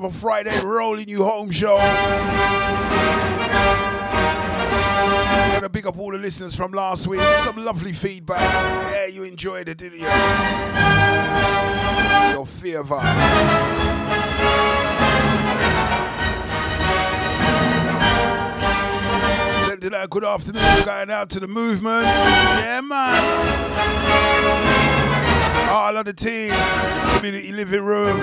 To another Friday Rolling You Home show. Gonna big up all the listeners from last week. Some lovely feedback. Yeah, you enjoyed it, didn't you? Your fear Sending out good afternoon, going out to the movement. Yeah, man. Ah, all of the team, community living room,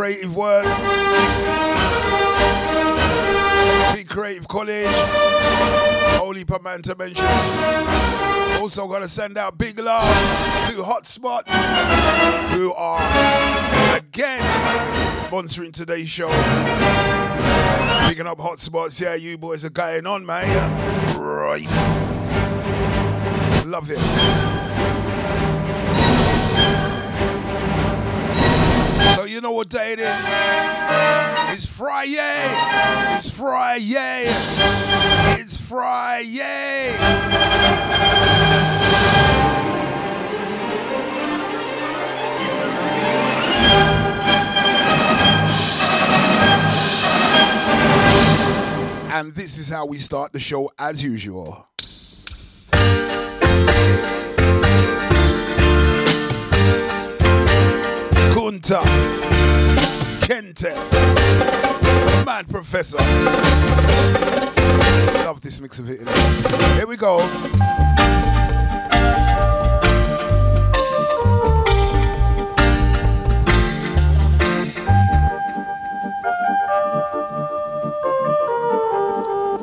creative world. Big Creative College. Holy man to mention. Also got to send out big love to Hotspots, who are again sponsoring today's show. Picking up Hotspots, yeah, you boys are going on, man. Right. Love it. You know what day it is? It's Friday. It's Friday. It's Friday. And this is how we start the show as usual. Kunta, Kinte, Mad Professor. Love this mix of it. Here we go.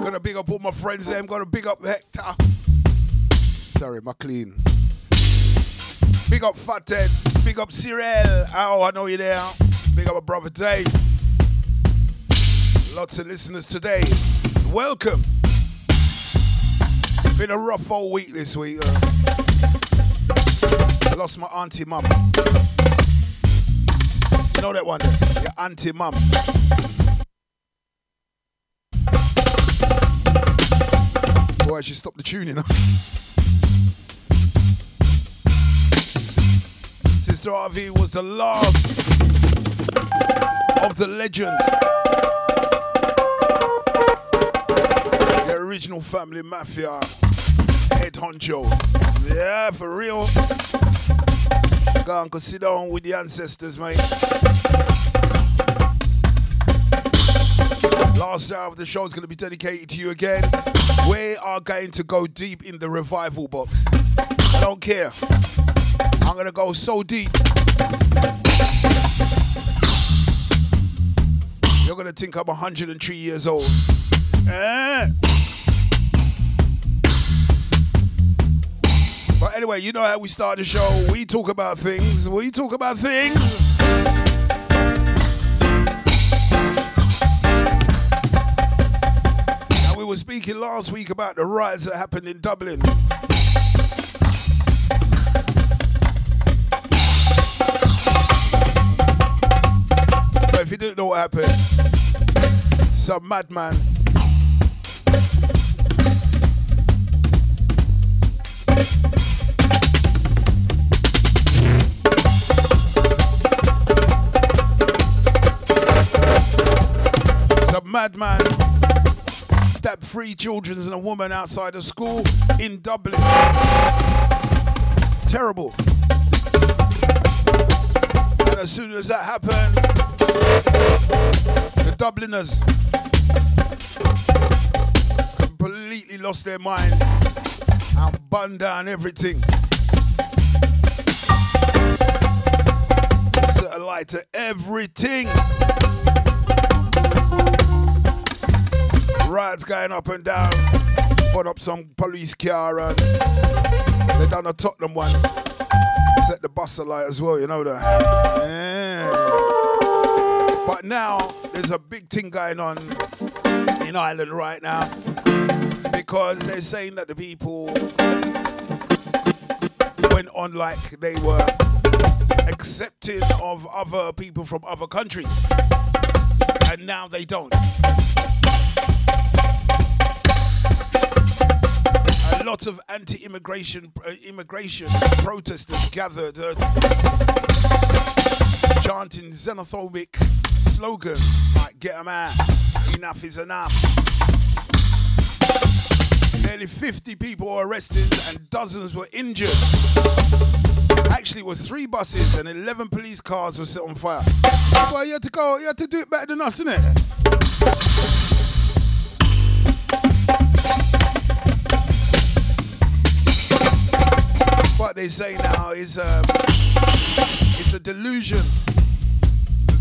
Gonna big up all my friends there. I'm gonna big up Hector. Sorry, McLean. Big up Fathead. Big up Cyril. Oh, I know you're there. Big up my brother Dave. Lots of listeners today. Welcome. Been a rough old week this week. I lost my auntie mum. You know that one? Your auntie mum. Boy, I should stop the tuning. Harvey was the last of the legends. The original family mafia head honcho. Yeah, for real. Go and sit down with the ancestors, mate. Last hour of the show is going to be dedicated to you again. We are going to go deep in the revival box. I don't care. To go so deep. You're to think I'm 103 years old. Eh? But anyway, you know how we start the show. We talk about things. We talk about things. And we were speaking last week about the riots that happened in Dublin. You didn't know what happened, some madman some madman stabbed three children and a woman outside a school in Dublin. Terrible. And as soon as that happened, the Dubliners completely lost their minds and burned down everything. Set a light to everything. Riots going up and down. Put up some police car and they done a Tottenham one. Set the bus alight as well, you know that. Yeah. But now there's a big thing going on in Ireland right now. Because they're saying that the people went on like they were accepting of other people from other countries. And now they don't. A lot of anti-immigration uh, immigration protesters gathered uh, chanting xenophobic slogan like get them out, enough is enough. Nearly 50 people were arrested and dozens were injured. Actually, it was three buses and 11 police cars were set on fire. Well, you had to go, you had to do it better than us, innit? What they say now is um, it's a delusion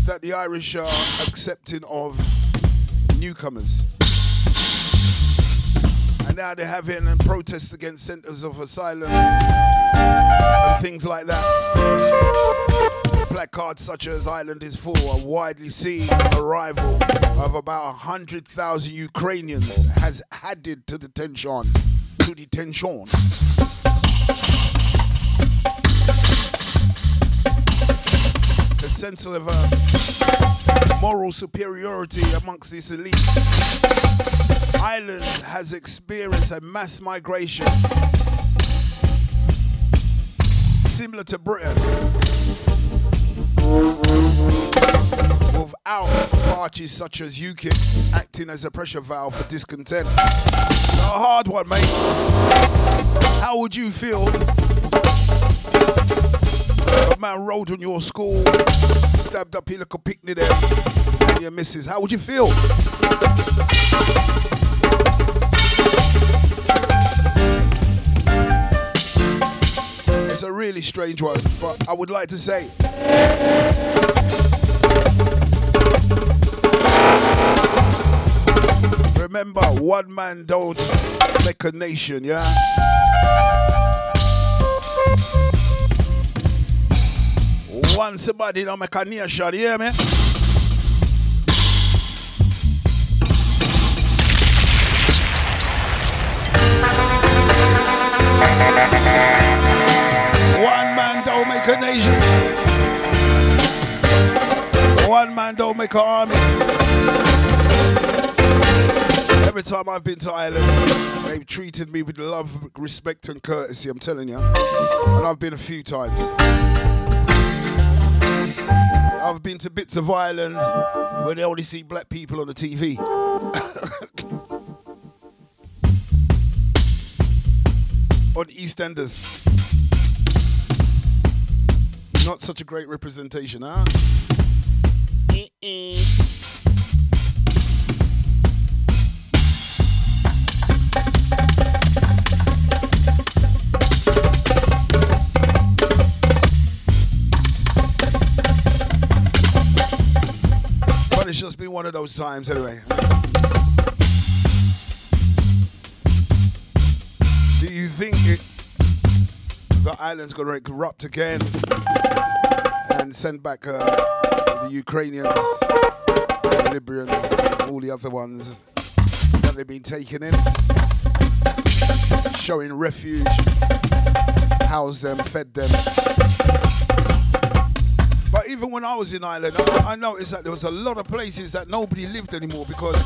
that the Irish are accepting of newcomers And now they're having protests against centers of asylum and things like that. Placards such as Ireland is full are widely seen. Arrival of about 100,000 Ukrainians has added to the tension. To the tension. Sense of uh, moral superiority amongst this elite Ireland has experienced a mass migration similar to Britain without parties such as UKIP acting as a pressure valve for discontent. a hard one, mate. How would you feel a man rolled on your school, stabbed up here like a picnic there, and your missus? How would you feel? It's a really strange one, but I would like to say. Remember, one man don't make a nation, yeah? One somebody don't make a nation, you hear me? One man don't make a nation. One man don't make an army. Every time I've been to Ireland, they've treated me with love, respect, and courtesy. I'm telling you. And I've been a few times. I've been to bits of Ireland where they only see black people on the TV. on EastEnders. Not such a great representation, huh? But it's just been one of those times anyway. Do you think it, the island's going to erupt again and send back uh, the Ukrainians, the Libyans, all the other ones that they've been taken in, showing refuge, housed them, fed them. Even when I was in Ireland, I noticed that there was a lot of places that nobody lived anymore because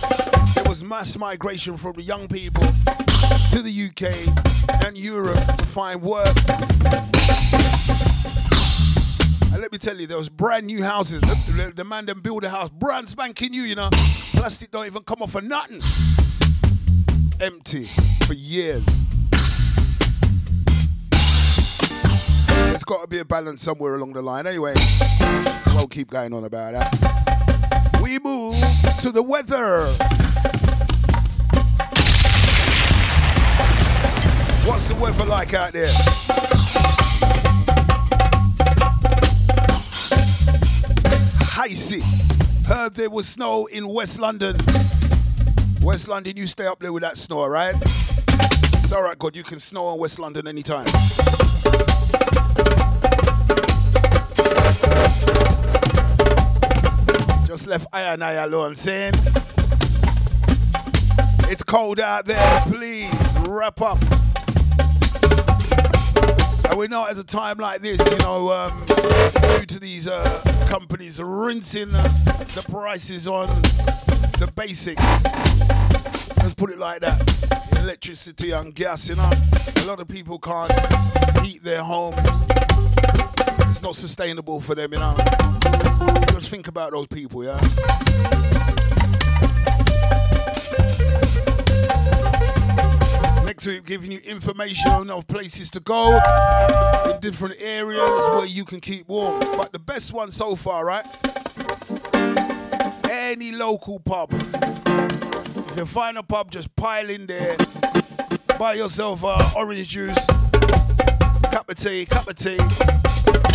there was mass migration from the young people to the UK and Europe to find work. And let me tell you, there was brand new houses. The, the, the man then build a house, brand spanking new, you know. Plastic don't even come off for nothing. Empty for years. There's got to be a balance somewhere along the line. Anyway, won't keep going on about that. We move to the weather. What's the weather like out there? Icy. Heard there was snow in West London. West London, you stay up there with that snow, right? It's alright, God, you can snow in West London anytime. Just left I and I alone saying It's cold out there. Please wrap up. And we know at a time like this, you know, um, due to these uh, companies rinsing the prices on the basics. Let's put it like that. Electricity and gas, you know. A lot of people can't heat their homes. It's not sustainable for them, you know. Think about those people, yeah. Next week, giving you information of places to go in different areas where you can keep warm. But the best one so far, right? Any local pub. If you find a pub, just pile in there, buy yourself uh, orange juice, cup of tea, cup of tea,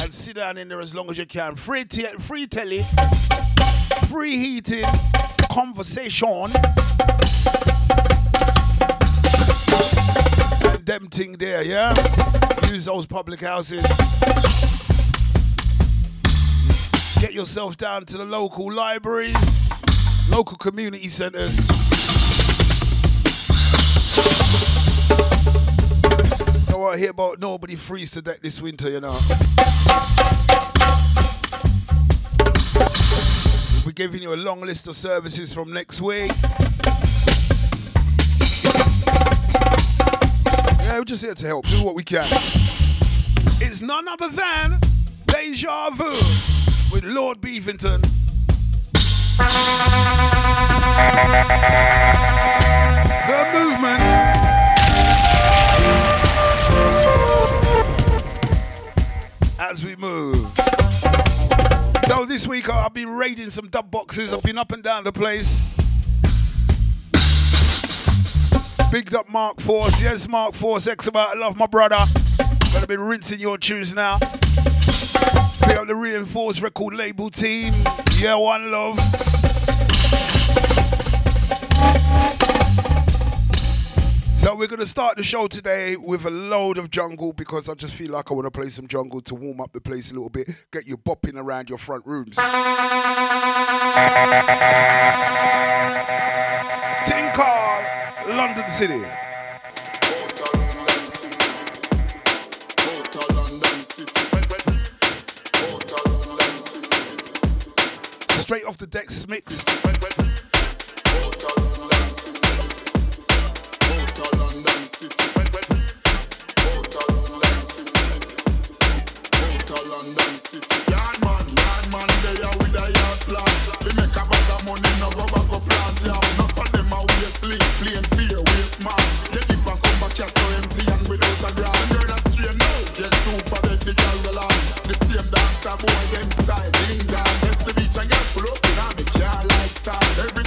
and sit down in there as long as you can. Free, t- free telly, free heating, conversation, and them thing there, yeah? Use those public houses. Get yourself down to the local libraries, local community centers. I want to hear about nobody freeze to death this winter, you know. We'll be giving you a long list of services from next week. Yeah, we're just here to help, do what we can. It's none other than Deja Vu with Lord Beefington. The movement. As we move. So this week I've been raiding some dub boxes. I've been up and down the place. Bigged up Mark Force. Yes, Mark Force. X about I love my brother. Gonna be rinsing your tunes now. Pick up the reinforced record label team. Yeah, one love. So we're gonna start the show today with a load of jungle because I just feel like I want to play some jungle to warm up the place a little bit, get you bopping around your front rooms. Tinkar, London City. Straight off the decks mix. Boy, them style, ding dong. Left the beach and get full up in a like sand. Every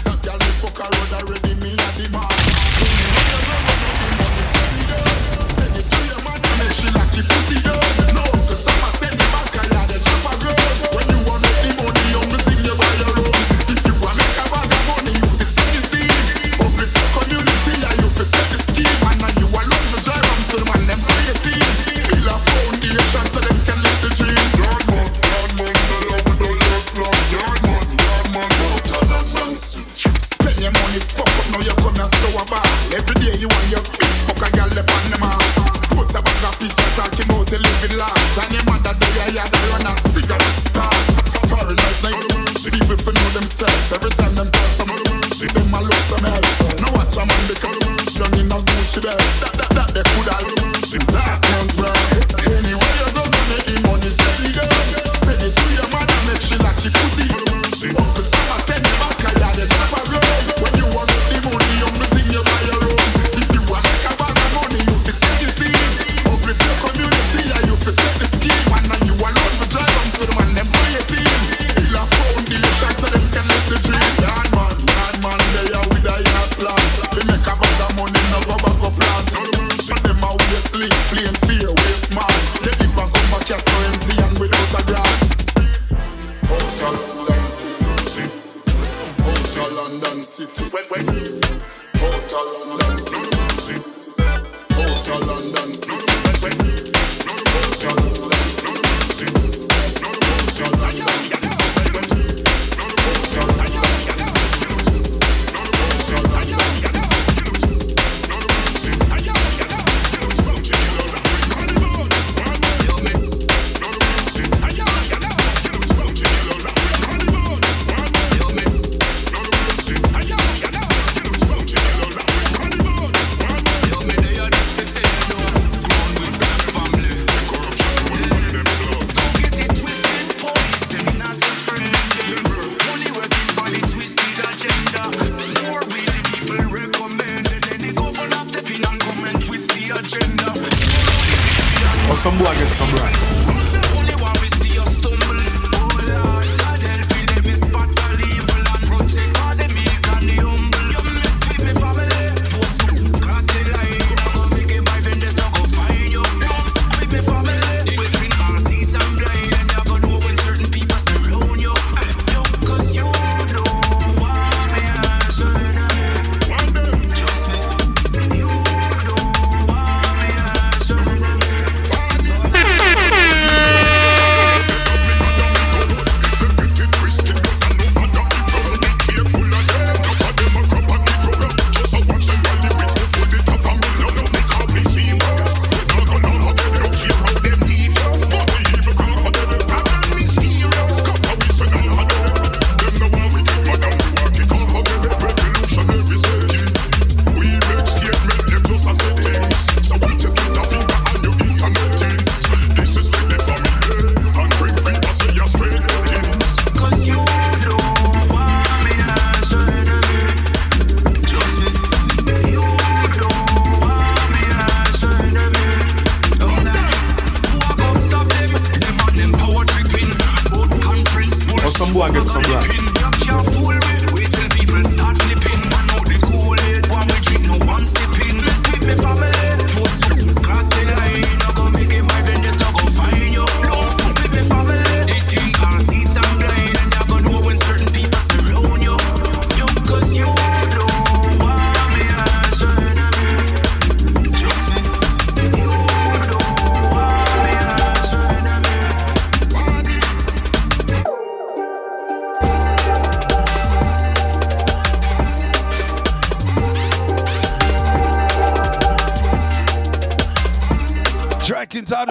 can't fool me.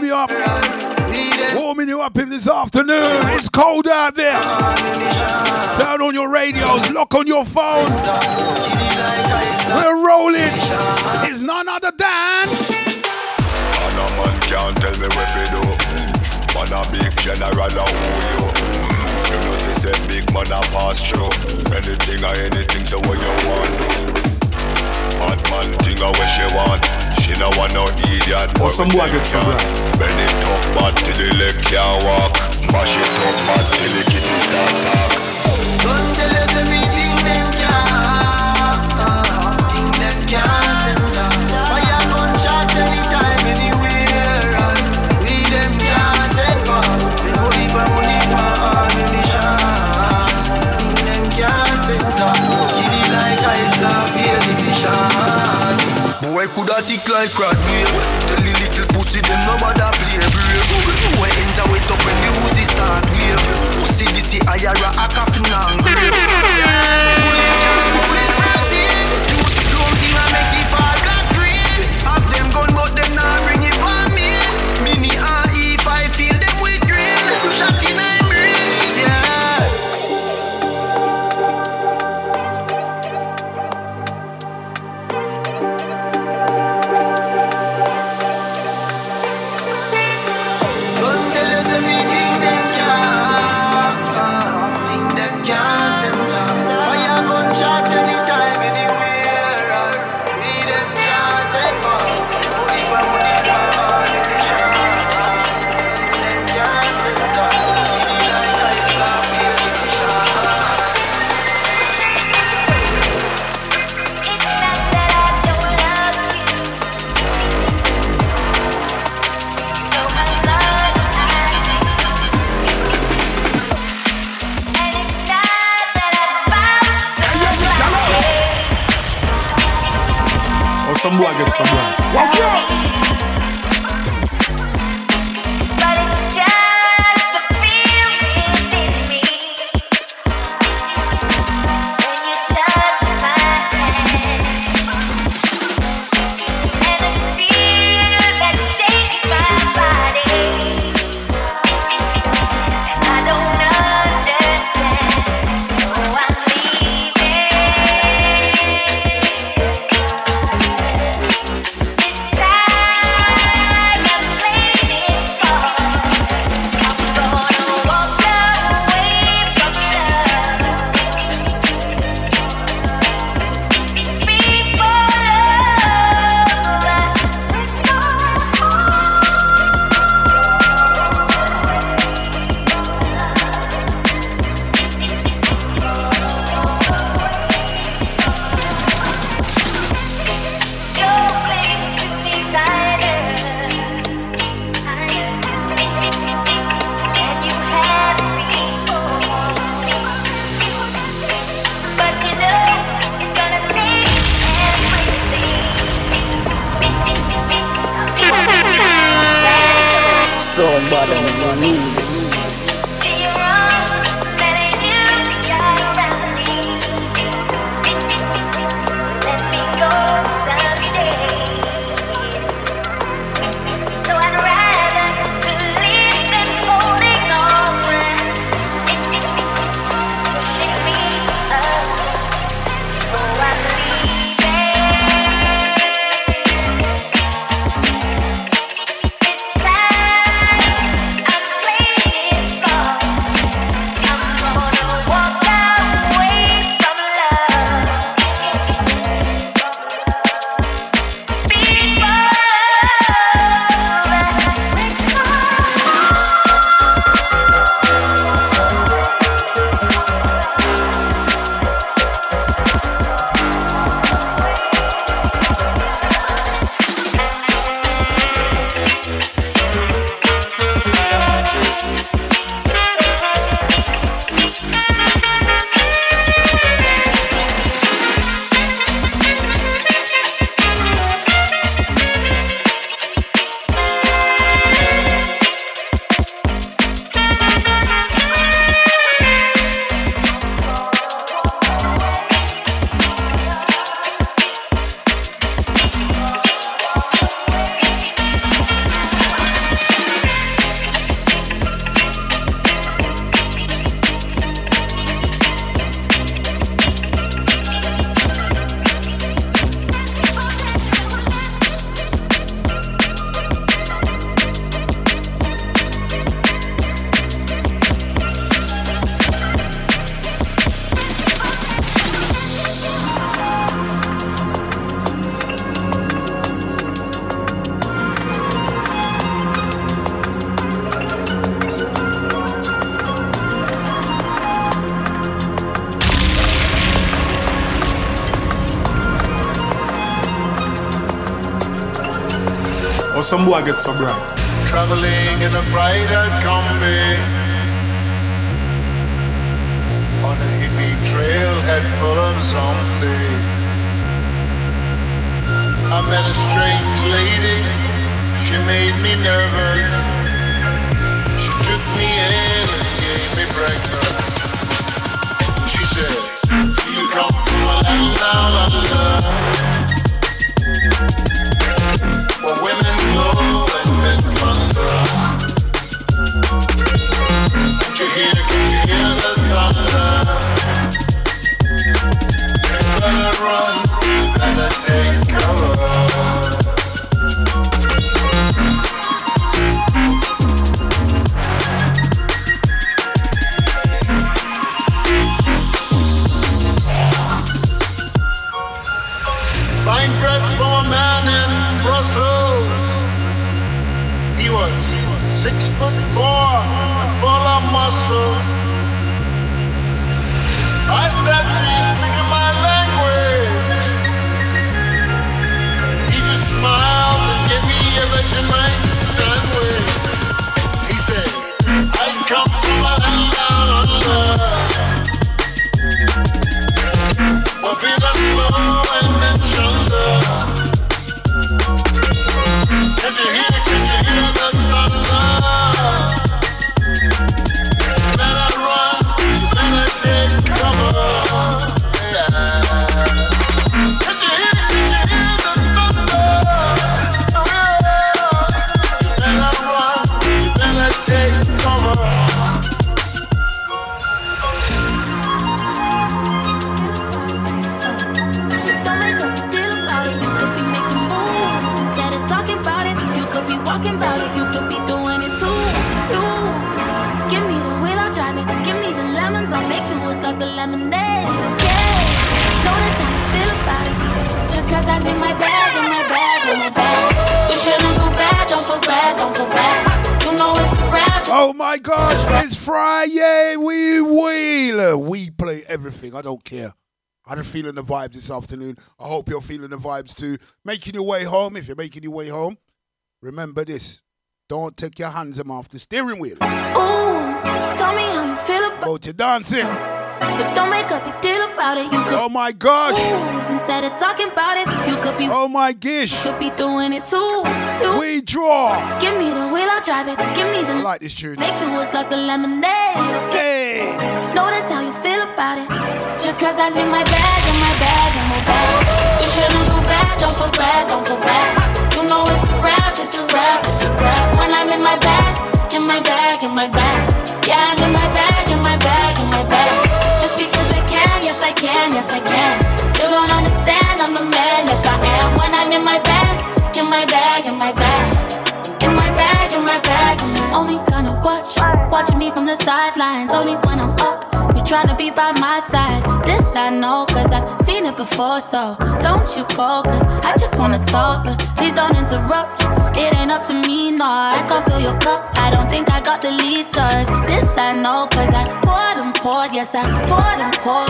warm up warming you up in this afternoon. It's cold out there. Turn on your radios, lock on your phones. We're rolling. It's none other than. A man can't tell me what to do. Man a big general, who you? You know, big man a pass through. Anything or anything, so what you want do. Bad man thing a what she want. She no want no idiot. Boy, some boy get some right. Bend it up bad till the leg can't walk. Mash it up bad till the kitty start talk. Boy coulda tick like crowd Tell the little pussy them no bother play brave. Boy enter wet up when the Uzi start wave. Pussy this the higher a coffin and boy get so bright. Feeling the vibes this afternoon. I hope you're feeling the vibes too. Making your way home. If you're making your way home, remember this. Don't take your hands off the steering wheel. Ooh, tell me how you feel about Go to dancing. But don't make a big deal about it. You could Oh my gosh. moves instead of talking about it. You could be Oh my gish. could be doing it too. You We draw. give me the wheel, I'll drive it. Give me I the like this tune. make you a glass of lemonade. Hey. Notice how you feel about it. Just cause I'm in my bag, bag, in my bag. You shouldn't feel bad, don't feel bad, don't feel bad. You know it's a rap, it's a rap, it's a rap. When I'm in my bag, in my bag, in my bag. Yeah, I'm in my bag, in my bag, in my bag. Just because I can, yes I can, yes I can. You don't understand, I'm the man, yes I am. When I'm in my bag, in my bag, in my bag. In my bag, in my bag, only gonna watch, watching me from the sidelines. Only when I'm up, you tryna be by my side. This I know, cause I've seen it before. So don't you go, cause I just wanna talk. But please don't interrupt. It ain't up to me, no. I can't fill your cup. I don't think I got the liters. This I know, cause I poured and poured. Yes, I poured and poured.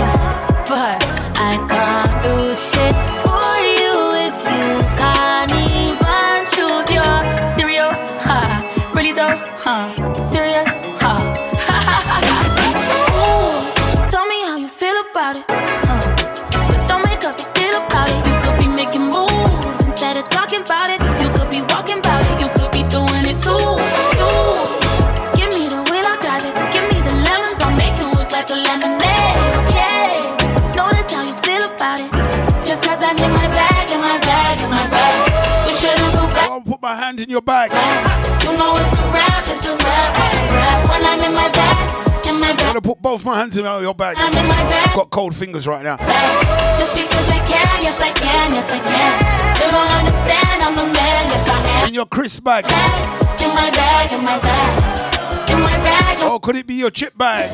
But I can't do shit for you if you can't even choose your cereal. Ha, really though? Huh? I'll put my hand in your bag. You know it's a rap, it's a rap, it's a rap. When I'm in my bag, in my I'm gonna put both my hands in your bag. I'm in my bag. Got cold fingers right now. Just because I can, yes I can, yes I can. You don't understand, I'm the man, yes I am. In your crisp bag. In my bag, in my bag, in my bag. Oh, could it be your chip bag?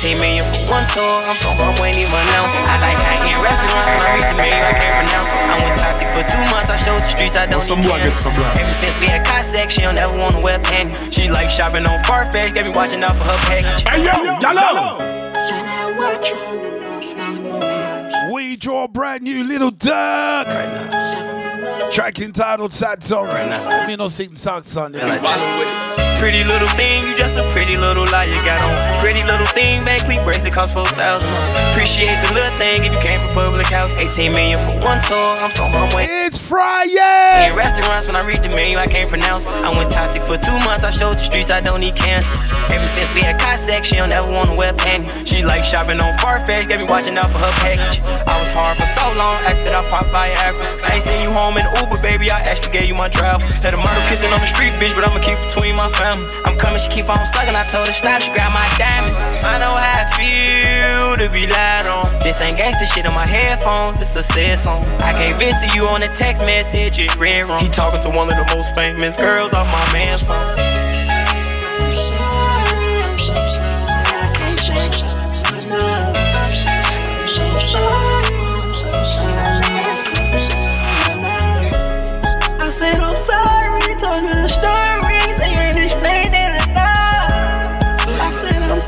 15 million for one tour. I'm so broke, ain't even announced. I like high end restaurants, I read the mail, I can't pronounce. I went toxic for two months, I showed the streets I don't some black, some. Ever since we had Cossack, she don't ever wanna wear panties. She like shopping on Farfetch, got me watching out for her package. Hey yo, yellow! We draw a brand new little duck. Right now. Track entitled Sad Song. Right now. Me no sing sad song. Like Wallow with. Pretty little thing, you just a pretty little lie you got on. Pretty little thing, man, clean bracelet cost 4,000. Appreciate the little thing if you came from public house. 18 million for one tour, I'm so waiting. It's Friday. In restaurants, when I read the menu, I can't pronounce it. I went toxic for two months, I showed the streets I don't need cancer. Ever since we had Cossack, she don't ever wanna wear panties. She like shopping on Farfetch, got me watching out for her package. I was hard for so long, after I popped Viagra. I ain't seen you home in Uber, baby, I actually gave you my travel. Let a model kissing on the street, bitch, but I'ma keep between my family. I'm coming, she keep on sucking, I told her stop, she grabbed my diamond. I know how I feel to be lied on. This ain't gangsta shit on my headphones, this a sad song. I gave it to you on a text message, it read wrong. He talking to one of the most famous girls off my man's phone.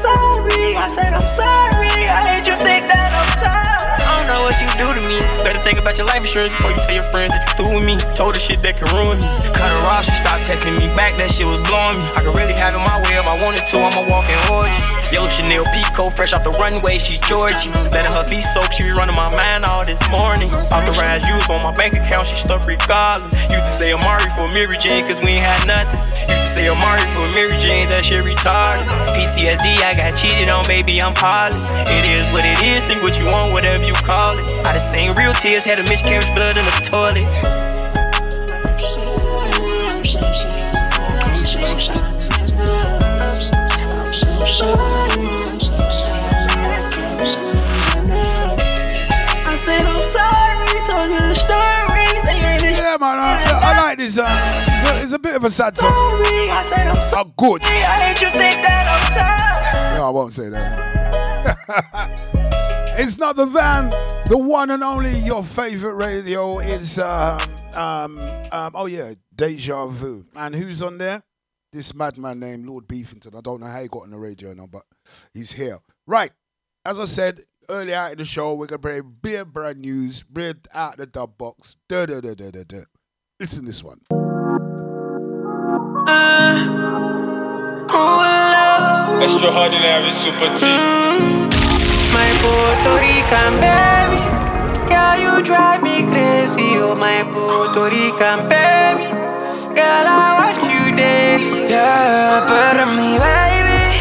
Sorry, I said I'm sorry, I hate you think that I'm tough. I don't know what you do to me. Better about your life insurance before you tell your friends that you through with me. Told her shit that could ruin me. Cut her off, she stopped texting me back, that shit was blowing me. I could really have it my way if I wanted to, I'm a walking orgy. Yo, Chanel Pico, fresh off the runway, she Georgie. Letting her feet soak, she be running my mind all this morning. Authorized use on my bank account, she stuck regardless. Used to say Amari for Mary Jane, cause we ain't had nothing. Used to say Amari for Mary Jane, that shit retarded. PTSD, I got cheated on, baby, I'm polished. It is what it is, think what you want, whatever you call it. I done seen real tears, had a miscarriage, blood in the toilet. I said I'm sorry, told you the stories. Yeah, man, I, I like this song. It's a, it's a, bit of a sad song. Sorry, I said I'm sorry. I'm good. I hate you think that I'm tired. No, I won't say that. it's not the van, the one and only your favorite radio. It's um, um, um, oh yeah, Deja Vu. And who's on there? This madman named Lord Beefington. I don't know how he got on the radio now, but he's here. Right. As I said earlier out in the show, we're gonna play beer brand news, bread out the dub box. Da da da da da da. Listen to this one. Extraordinary super T. My Puerto Rican baby. Girl, you drive me crazy. Oh, my Puerto Rican baby. Girl, I want you daily. Yeah, pero mi baby.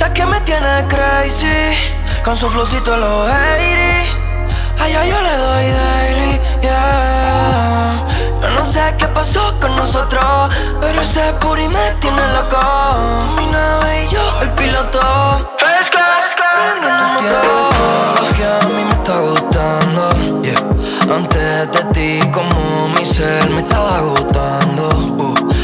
La que me tiene crazy. Con su flowcito los 80. Allá yo le doy daily. Yeah. Yo no sé qué pasó con nosotros. Pero ese puri me tiene loco. Mi nave y yo, el piloto. First class, motor. Que a mí me está gustando. Yeah. Antes de ti, como mi ser me estaba agotando. Uh.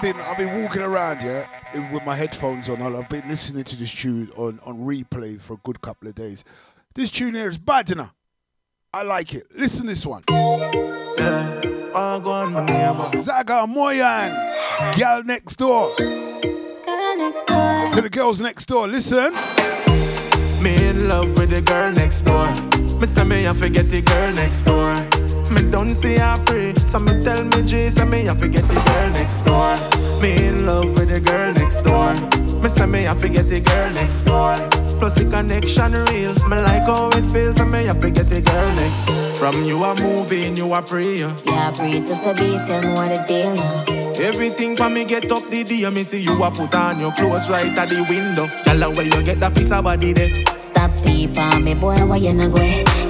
I've been I've been walking around yeah with my headphones on. I've been listening to this tune on on replay for a good couple of days. This tune here is bad, you know. I like it. Listen to this one. Yeah. Go on, my neighbor. Zaga Moyan, girl next door. Girl next door. To the girls next door. Listen. Me in love with the girl next door. Me say me I forget the girl next door. Me don't see her free, so me tell me G, say me I forget the girl next door. Me in love with the girl next door. Me say me I forget the girl next door. Plus the connection real. Me like how it feels, and me I forget the girl next. From you a moving, you a pray. Yeah, breathe just a beat, tell me what the deal. Everything for me get up the day, me see you a put on your clothes right at the window. Tell where you get that piece of body there. Stop peep on me, boy, why you not go?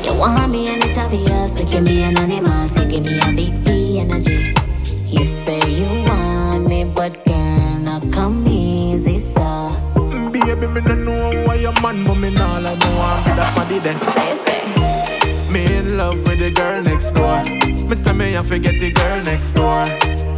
You want me and it's obvious, we give me anonymous, you give me a big P energy. You say you want me, but girl, now come easy, so. Baby, me don't know why your man, but me nah like no one be that body there. Say, say. Me in love with the girl next door. Me say me I forget the girl next door.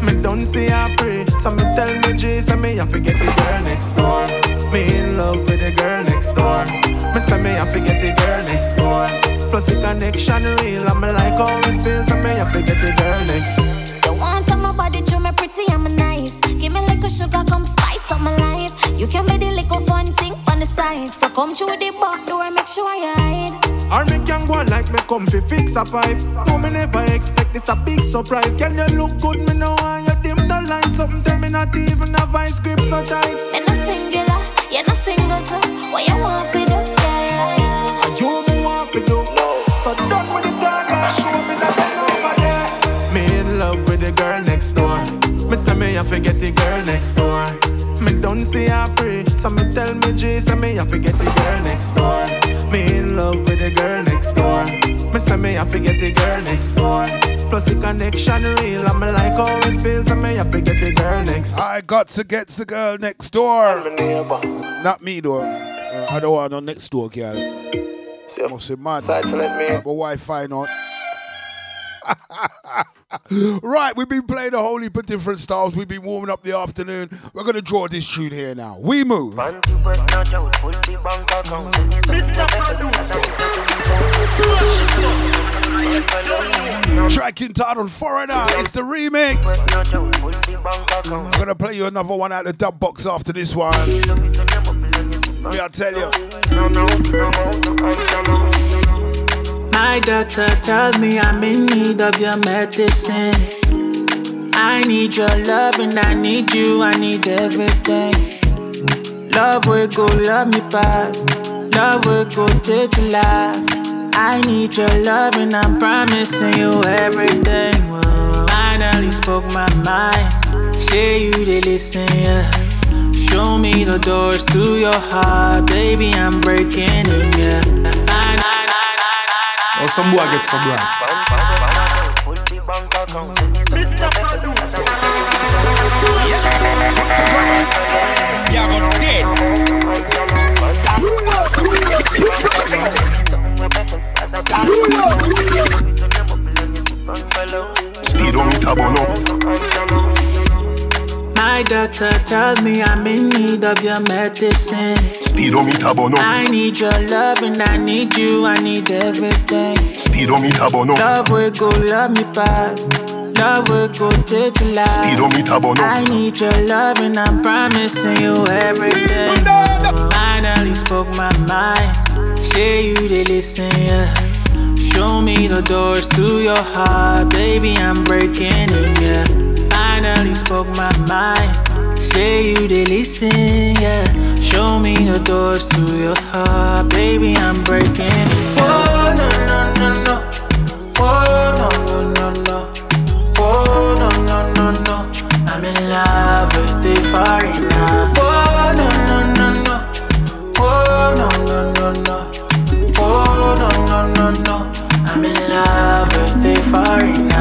Me don't see her free, so me tell me G, say me I forget the girl next door. Me in love with the girl next door. Me say me I forget the girl next door. Plus the connection real, I'm like how it feels. I me I forget the girl next. You want on my body, show me pretty, I'm a nice. Give me little sugar, come spice up my life. You can be the little fun thing on the side. So come through the back door, make sure I hide. Or me can go like me come fi fix a pipe. No me never expect this a big surprise. Can you look good? Me know why you dim the light. Something tell me not even a vice grip so tight. Me no singular, you no single too. What you want for I forget the girl next door. Me don't see her free, so me tell me G, say me I forget the girl next door. Me in love with the girl next door. Me say me I forget the girl next door. Plus the connection real, I'm like how it feels, so me I forget the girl next. I got to get the girl next door. Not me though. Uh, I don't want no next door girl. Must be mad. Have a Wi-Fi not. right, we've been playing a whole heap of different styles. We've been warming up the afternoon. We're gonna draw this tune here now. We move. Track entitled Foreigner. It's the remix. I'm gonna play you another one out of the dub box after this one. Me, I tell you. My doctor tells me I'm in need of your medicine. I need your love and I need you, I need everything. Love will go, love me back. Love will go take you last. I need your love and I'm promising you everything. Whoa. Finally spoke my mind. Say you they listen, yeah. Show me the doors to your heart, baby. I'm breaking in, yeah. Or some boy get. My doctor tells me I'm in need of your medicine. Speedometer. I need your love and I need you, I need everything. Speedometer. Love will go, love me back. Love will go take you last. Speedometer I need your love and I'm promising you everything. Finally spoke my mind. Say you they listen, yeah. Show me the doors to your heart, baby. I'm breaking in, yeah. Finally spoke my mind. Say you they listen, yeah. Show me the doors to your heart, baby. I'm breaking in. Oh no no no no. Oh no no no no. Oh no no no no. I'm in love with the foreigner. Oh no no no no. Oh no no no no. Oh no no no no. I'm in love with the foreigner.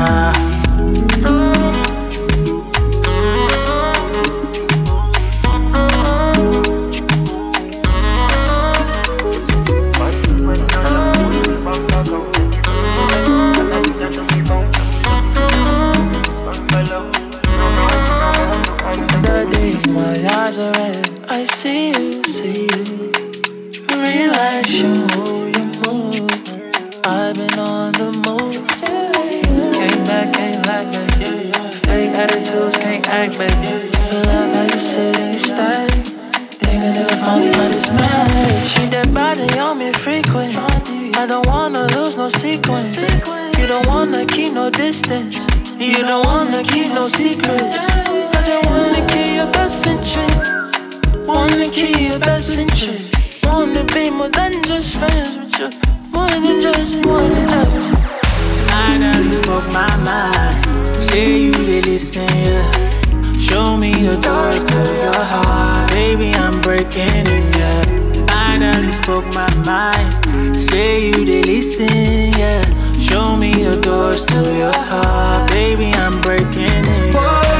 That body on me frequent. I don't wanna lose no sequence. You don't wanna keep no distance. You don't wanna keep no secrets. I just wanna keep your best interest. Wanna keep your best interest. Wanna be more than just friends with you. More than just, more than just. Finally spoke my mind. Say you they listen, yeah. Show me the doors to your heart, baby. I'm breaking in, yeah. Finally spoke my mind. Say you they listen, yeah. Show me the doors to your heart, baby. I'm breaking in. Oh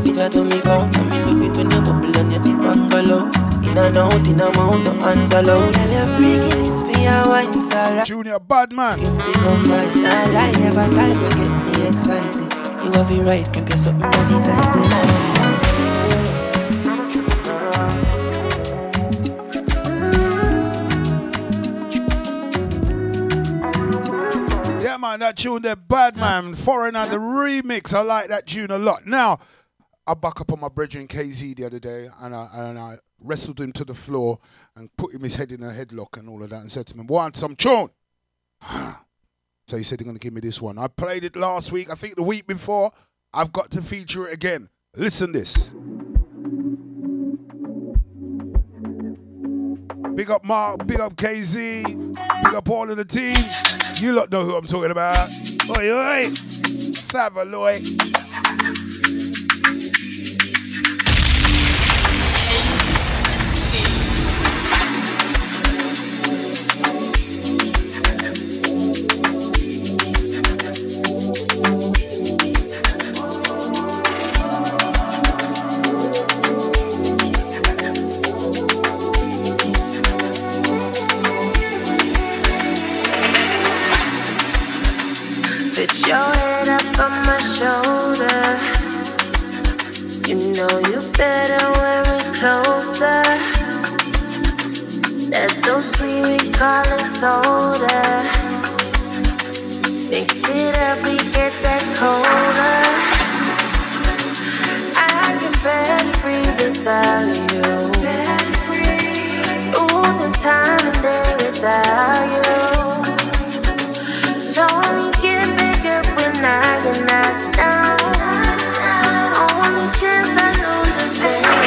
picture to me phone. And me love it when you and you dip and go low. In and out, in and out, no hands allowed. Girl, you're freaking it's for your wine, so Junior Badman. You come back, nah lie, ever style will get me excited. You have it right, keep your something ready tight. Yeah, man, that tune there, Badman, Foreigner, the remix. I like that tune a lot. Now, I buck up on my brethren KZ the other day and I, and I wrestled him to the floor and put him his head in a headlock and all of that and said to him, Want some tune? so he said he's going to give me this one. I played it last week, I think the week before. I've got to feature it again. Listen this. Big up Mark, big up KZ, big up all of the team. You lot know who I'm talking about. Oi, oi. Savaloy. Soda. Mix it up, we get that colder. I can barely breathe without you. Losing time and day without you. So only get bigger when I get knocked down. Only chance I lose is laying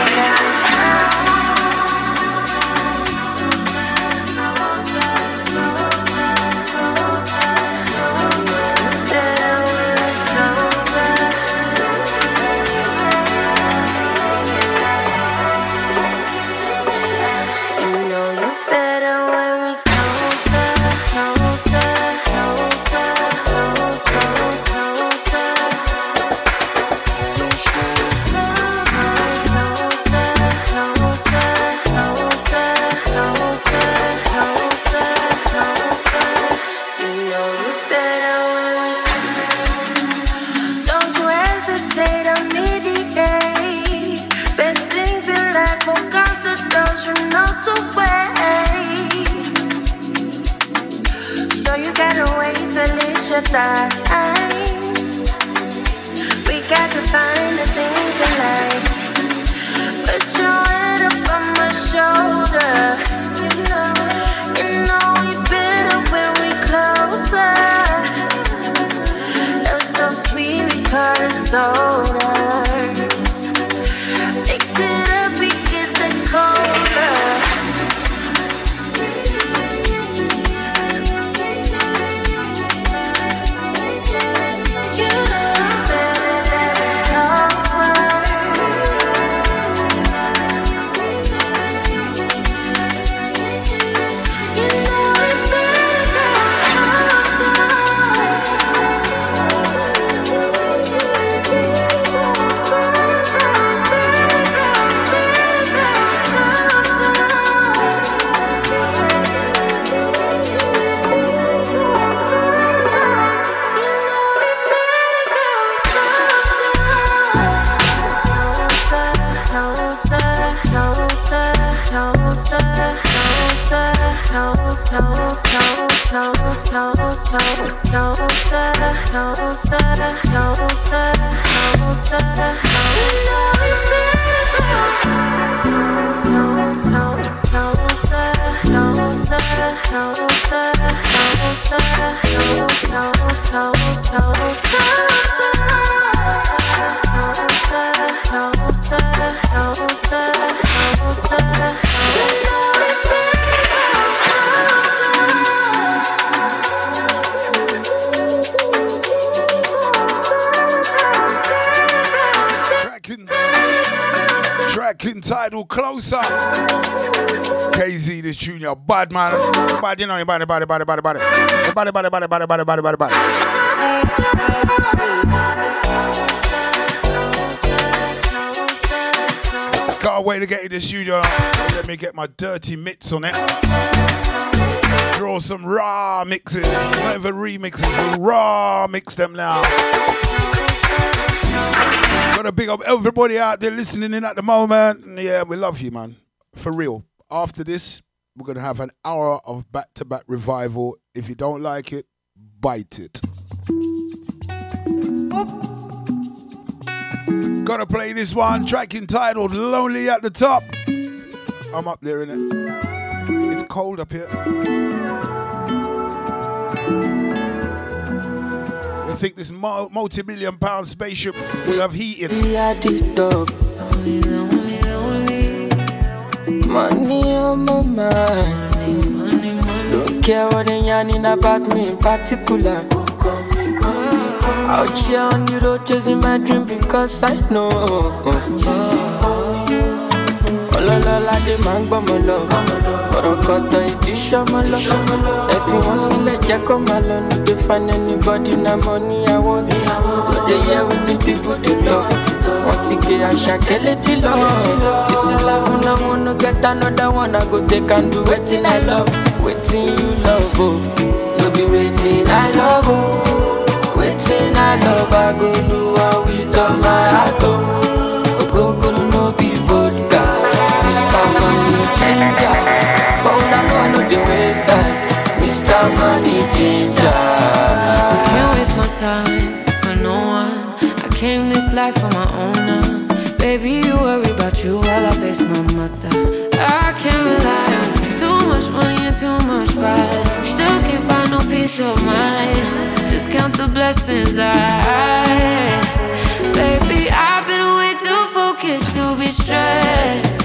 title closer. KZ, this junior, bad man. Bad, you know, body, body, body, body, body. Body, body, body, body, body, body, body, body. got a way to get in the studio. Let me get my dirty mitts on it. Draw some raw mixes, not even remixes, raw mix them now. Gotta big up everybody out there listening in at the moment. Yeah, we love you, man. For real. After this, we're gonna have an hour of back-to-back revival. If you don't like it, bite it. Gotta play this one, track entitled Lonely at the Top. I'm up there in it. It's cold up here. You think this multi-million pound spaceship will have heated. We are the lonely. Money on my mind. Money, money, Don't care what they yarning about me in particular. Out here on the road chasing my dream because I know. Ọlọ́lọ́lá dé máa ń gbọ́mọ lọ. Kọ̀rọ̀kọ̀tọ̀ ìdí ṣọ́mọ lọ. Ẹ fi wọ́n sílẹ̀ jẹ́ kó máa lọ. No dey find anybody na money I want. No dey hear wetin people dey talk. Wọ́n ti gé àṣàkẹ́ létí lọ. Life na one no get another one. I go take and do wetin I love. Wetin you love o. No be wetin I love o. Wetin I love I go do am with all my heart o. I. Mr. Money. I can't waste my time for no one. I came this life on my own now. Baby, you worry about you while I face my mother. I can't rely on too much money and too much pride. Still can't buy no peace of mind. Just count the blessings I. Baby, I've been way too focused to be stressed.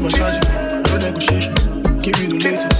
my charge? No negotiation, give you the latest.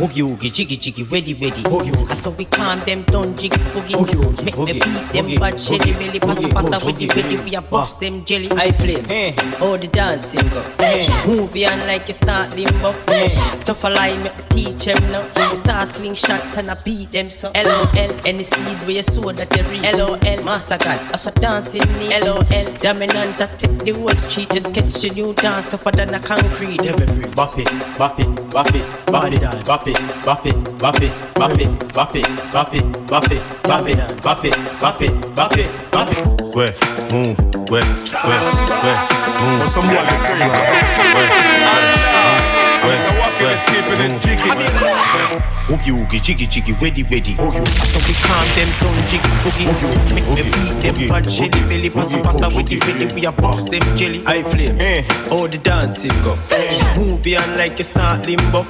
Oogie oogie, jiggy jiggy, ready ready. Oogie oogie. I saw we calm them down, jiggy spooky. Oogie oogie. Make me beat them bad jelly belly, passa passa with the ready. We a bust them jelly. I flame. Eh. Oh the dancing go. Eh. Move on like you start limbo. Tough a lie, me teach them now. Start slingshot and I beat them so. LOL. Any seed where you sow that you reap. LOL. Massacre. I saw dancing me. LOL. Dominant I take the whole street. Just catch a new dance tougher than a concrete. Bop it, bop it, bop it, body down, bop it, bop it, bop it, bop it, bop it, bop it, bop it, bop it down, bop it, bop it, bop it, bop it. Where, some Oogie oogie, jiggy jiggy, ready ready. I saw we calm them down, jiggy spooky. Make me beat them bad jelly belly, passa passa with the ready. We a bust them jelly. I flame. Oh the dancing go. Move on like you start limbo.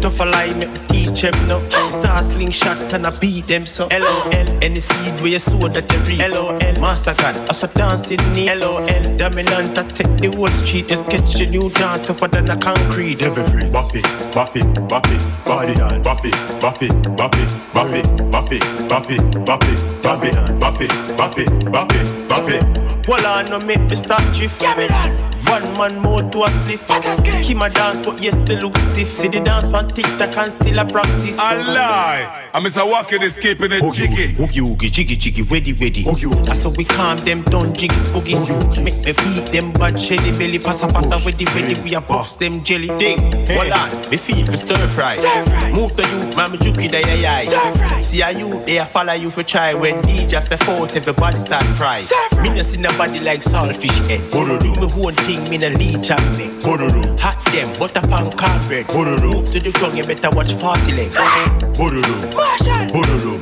Tough a lie, make teach them no. Start slingshot and I beat them so. LOL. Any seed where you sow that you reap. LOL. Massacre. I saw dancing need. LOL. Dominant, I take the whole street. Just catch a new dance tougher than a concrete. Every bop it, bop it, bop it, body down, bop it, bop it, bop it, bop it, bop it, bop it, bop it, bop it bop it, bop it, bop it, bop it. Well, I no make me start drift. Yeah, me done. One man more to a split. Keep my dance, but yes, still look stiff. See the dance on TikTok and still a practice. I lie. I'm Mr. Walker escaping it jiggy. Oogie oogie, jiggy jiggy, ready ready. That's how we calm them down, jiggy spooky. Make me beat them bad jelly belly, passa passa ready ready. We a bust them jelly ding. Hold on, me feed for stir fry. Move to you, mama juki da yeah yeah. See how you, they a follow you for try. When DJ step out, everybody start fry. Me no see nobody like saltfish head. Bororo. Me own thing, me no need chop me. Bororo. Hot them, butter pan carpet. Bororo. Move to the ground, you better watch party leg. Bororo. Marshall. Bororo.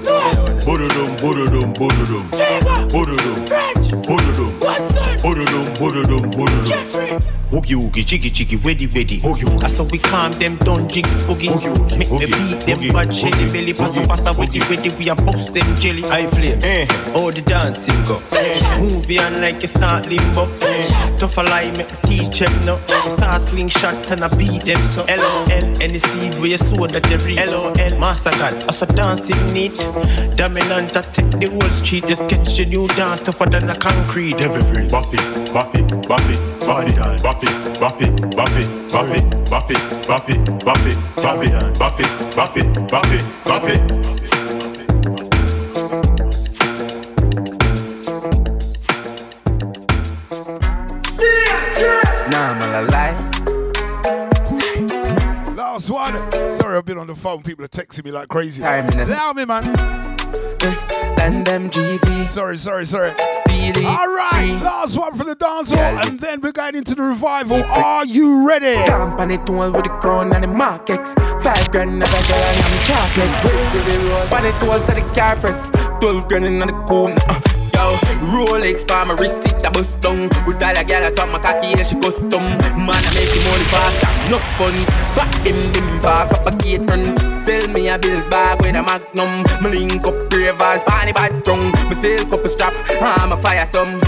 Bororo. Bororo. Bororo. Bororo. Bororo. French. Bororo. Watson. Bororo. Bororo. Bororo. Jeffrey. Oogie oogie, jiggy jiggy, ready ready. That's how we calm them down, jiggy spooky. Make me beat them bad jelly belly, passa passa with the ready. We a bust them jelly. I flame. Eh. Oh the dancing go. Move on like you start limbo. Tough a lie, make teach them no. Start slingshot and I beat them so. LOL. Any seed where you sow that you reap. LOL. Massacre. I saw dancing neat. Dominant, I take the whole street. Just catch a new dance tougher than a concrete. Every bop it, bop it, bop it, body down, bop it, bop it, bop it, bop it, bop it, bop it, bop it, bop it bop it, bop it, bop it, bop it. Nah, I'm a lie. last one. Sorry, I've been on the phone. People are texting me like crazy. Time in a- Allow me, man. Then them GV. Sorry, sorry, sorry. Steely. All right, last one for the dance hall, and then we're going into the revival. Are you ready? Company tool with the crown and the markets. Five grand of a girl and I'm chocolate. With the roll. Bunny tools at the car press. Twelve grand in the cool. Uh, Yo, Rolex for my receipt a bust down. We style a girl a suck my cocky and she custom. Man, I make the money fast, i got no funds. Fuck him, dim park up a gate front. Sell me a bills bag with a magnum. Me link up ravers, panny bad drunk. Me up a strap, I'm a fire some.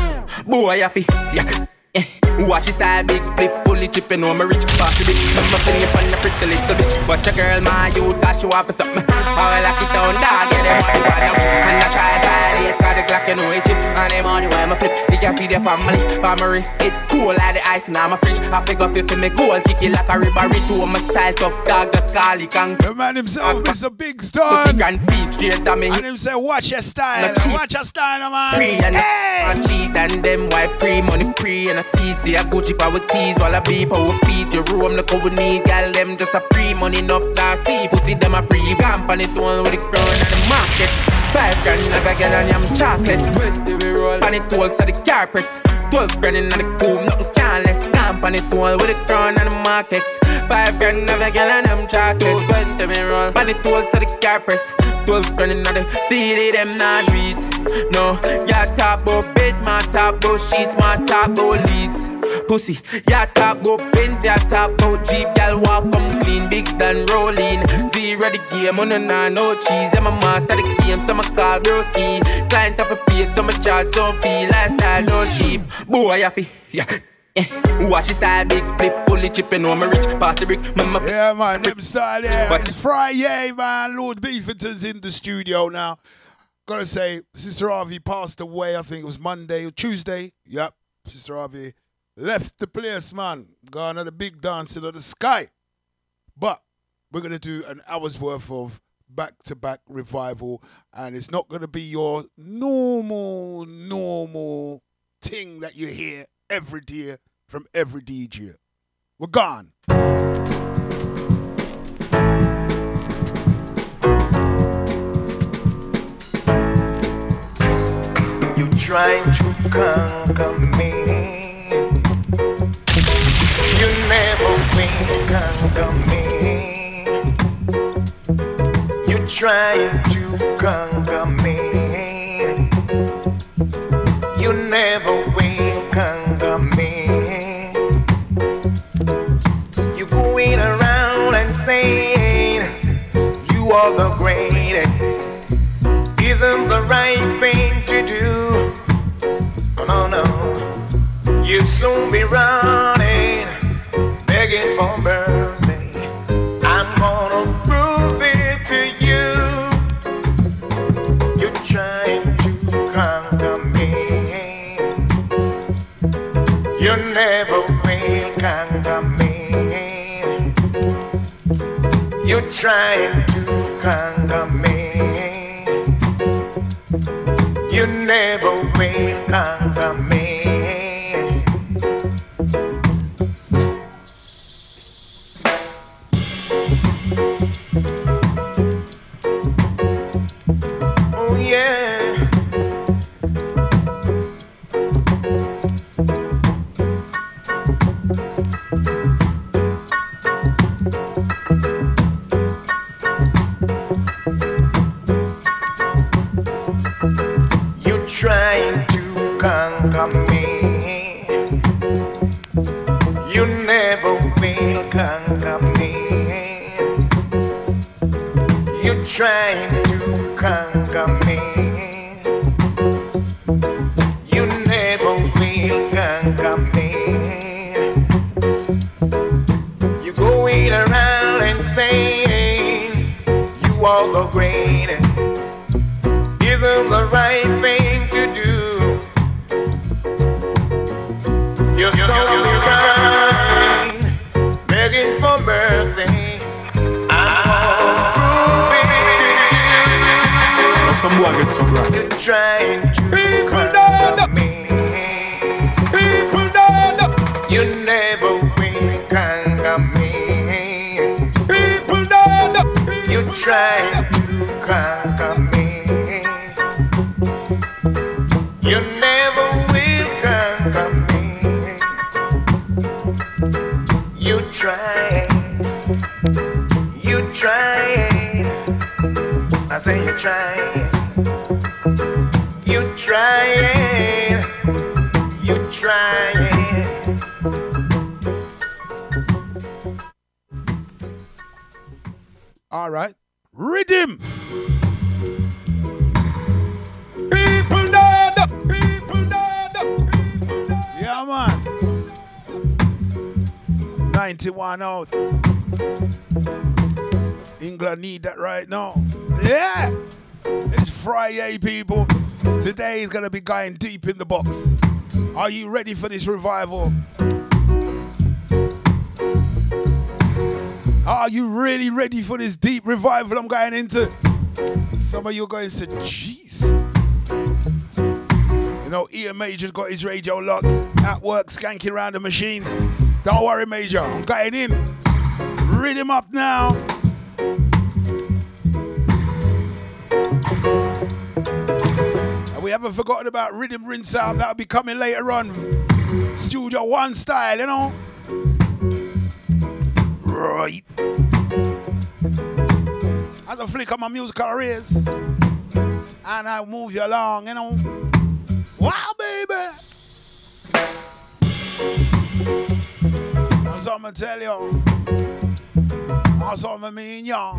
Boy, I feel, yeah. Eh, Watch his style, big split, fully chipping on my rich bossy bitch. I'm up in your fun, pretty little bitch. Watch a girl, my youth, got you off for something. I like it down, dog, get them money, up. And I try to violate, got the Glock, you know it chip. And the money where my flip, they can feed their family. For my wrist, it cool like the ice in my fridge. I figure if you me gold, kick it like a ribbery to my style, tough dog, just call it can. The man himself, Mr. Big Stone. Grand feet, straight to me. And him say, watch your style, watch your style, man. Pre and I cheat and them white pre money pre and a seat see a Gucci power tees while I beep our feet your room look how we need gal them just a free money enough that see. Pussy them a free ramp on it one with the crown and the markets five grand like a gal and yam chocolate. With the roll. On it all so the car press twelve grand in the cool nothing can less. Ramp on it all with the crown and the markets. Five grand of a gal and yam chocolate. Twenty me roll. On it all so the car press twelve grand in the steal them not read no, ya about bed, my about sheets, my about leads. Pussy, ya about pins, ya about Jeep, gal walk come clean, bigs done rolling. Zero the game, on no no cheese, I'm a master the game, so my car broski. Client of a face, so my charge so feel lifestyle no cheap. Boy, I feel, yeah. Watch his style, big split, fully chipping on my rich, pass the brick, mama. Yeah, man, them style, yeah. But- It's Friday, man. Lord Beefinton's in the studio now. Gotta say, Sister Harvey passed away, I think it was Monday or Tuesday. Yep, Sister Harvey left the place, man. Gone at the big dancing of the sky. But we're gonna do an hour's worth of back-to-back revival, and it's not gonna be your normal, normal thing that you hear every day from every DJ. We're gone. Trying to conquer me. You never will conquer me. You trying to conquer me. You never will conquer me. You going around and saying you are the greatest isn't the right thing to do. No. You soon be running, begging for mercy. I'm gonna prove it to you. You're trying to conquer me. You never will conquer me. You're trying to conquer Are you ready for this revival? Are you really ready for this deep revival I'm going into? Some of you are going to jeez. You know, Ian Major's got his radio locked at work, skanking around the machines. Don't worry, Major, I'm getting in. Read him up now. Haven't forgotten about Rhythm Rinse Out. That'll be coming later on. Studio One style, you know? Right. As I flick on my musical ears. And I move you along, you know? Wow, baby! That's what I'm gonna tell you. That's what I mean, y'all.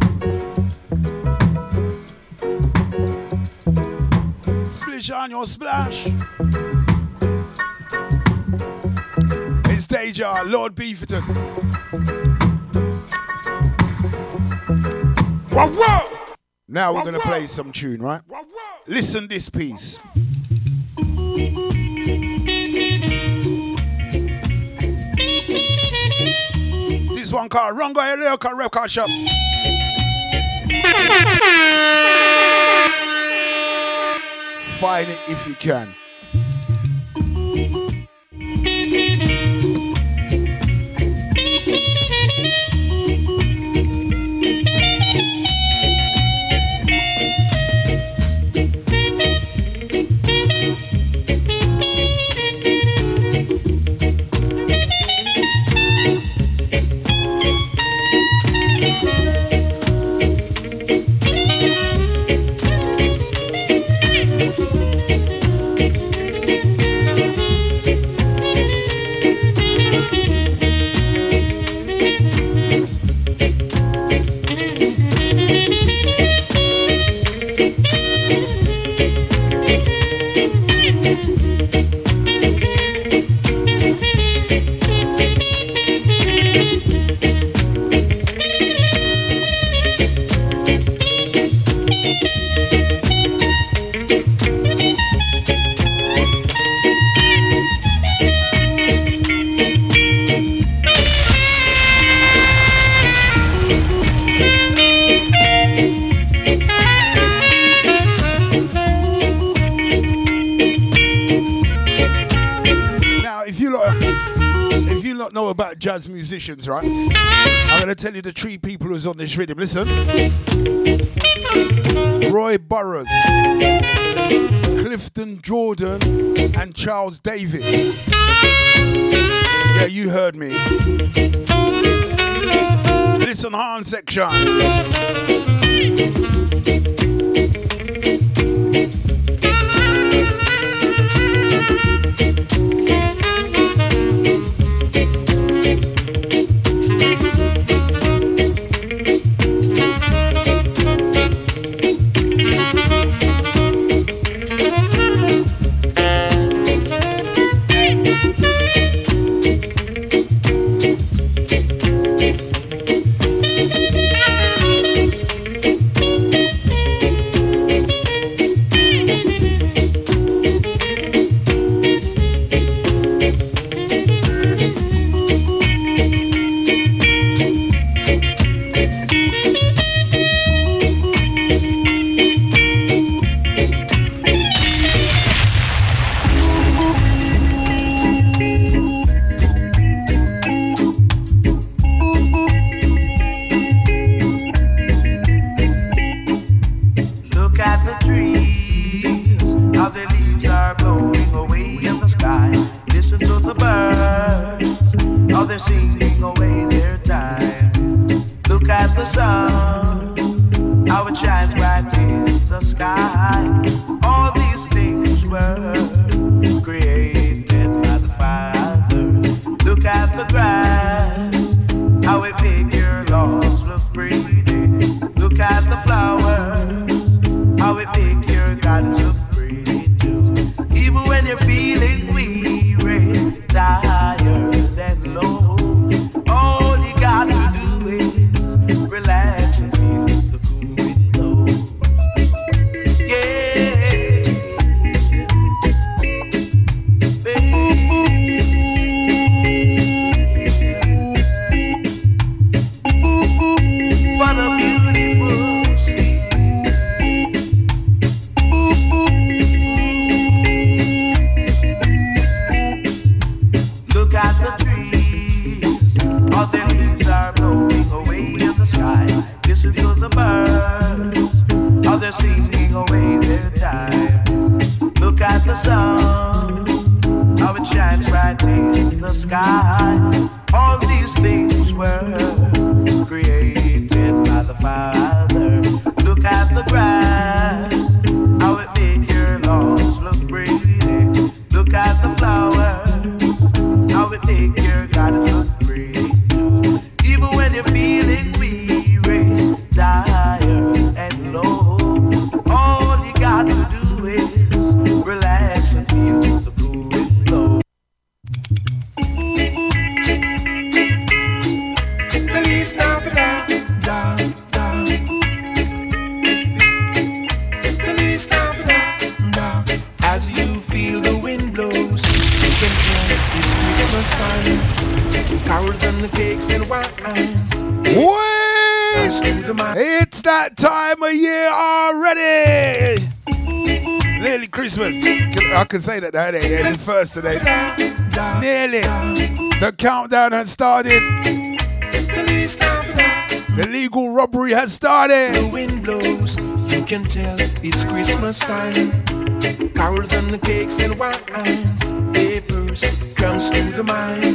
On your splash. It's Deja, Lord Beefinton. Whoa, whoa! Now we're gonna play some tune, right? Listen this piece. This one called Rungo Record Record Shop. Find it if you can. Three people who's on this rhythm. Listen, Roy Burrowes, Clifford Jordan, and Charles Davis. Yeah, you heard me. Listen, horn section. That ain't yeah, the first today. Nearly. The countdown has started. The legal robbery has started. The wind blows. You can tell it's Christmas time. Carols and the cakes and wines. Papers comes to the mind.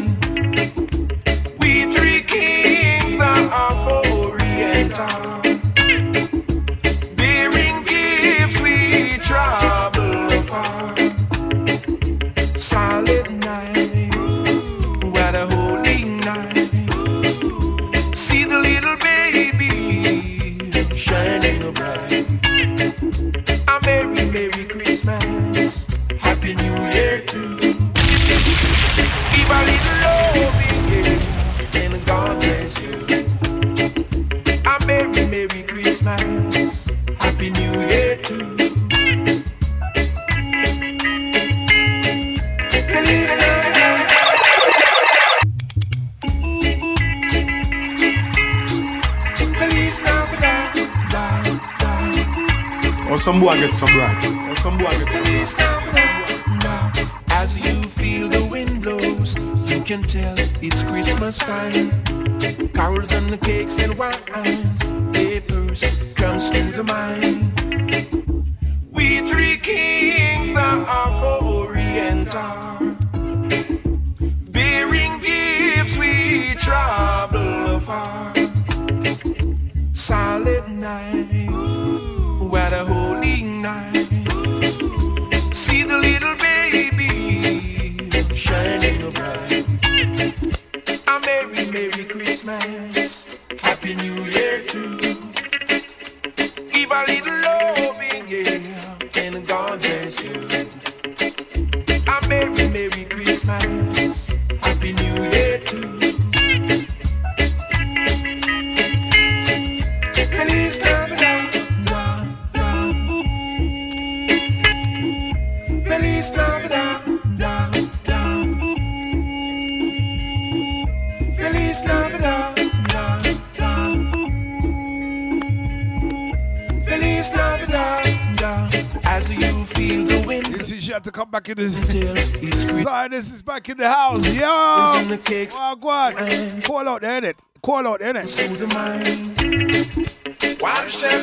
Dennis is back in the house. Yo! Wagwan. Call out there, innit? Call out there, innit?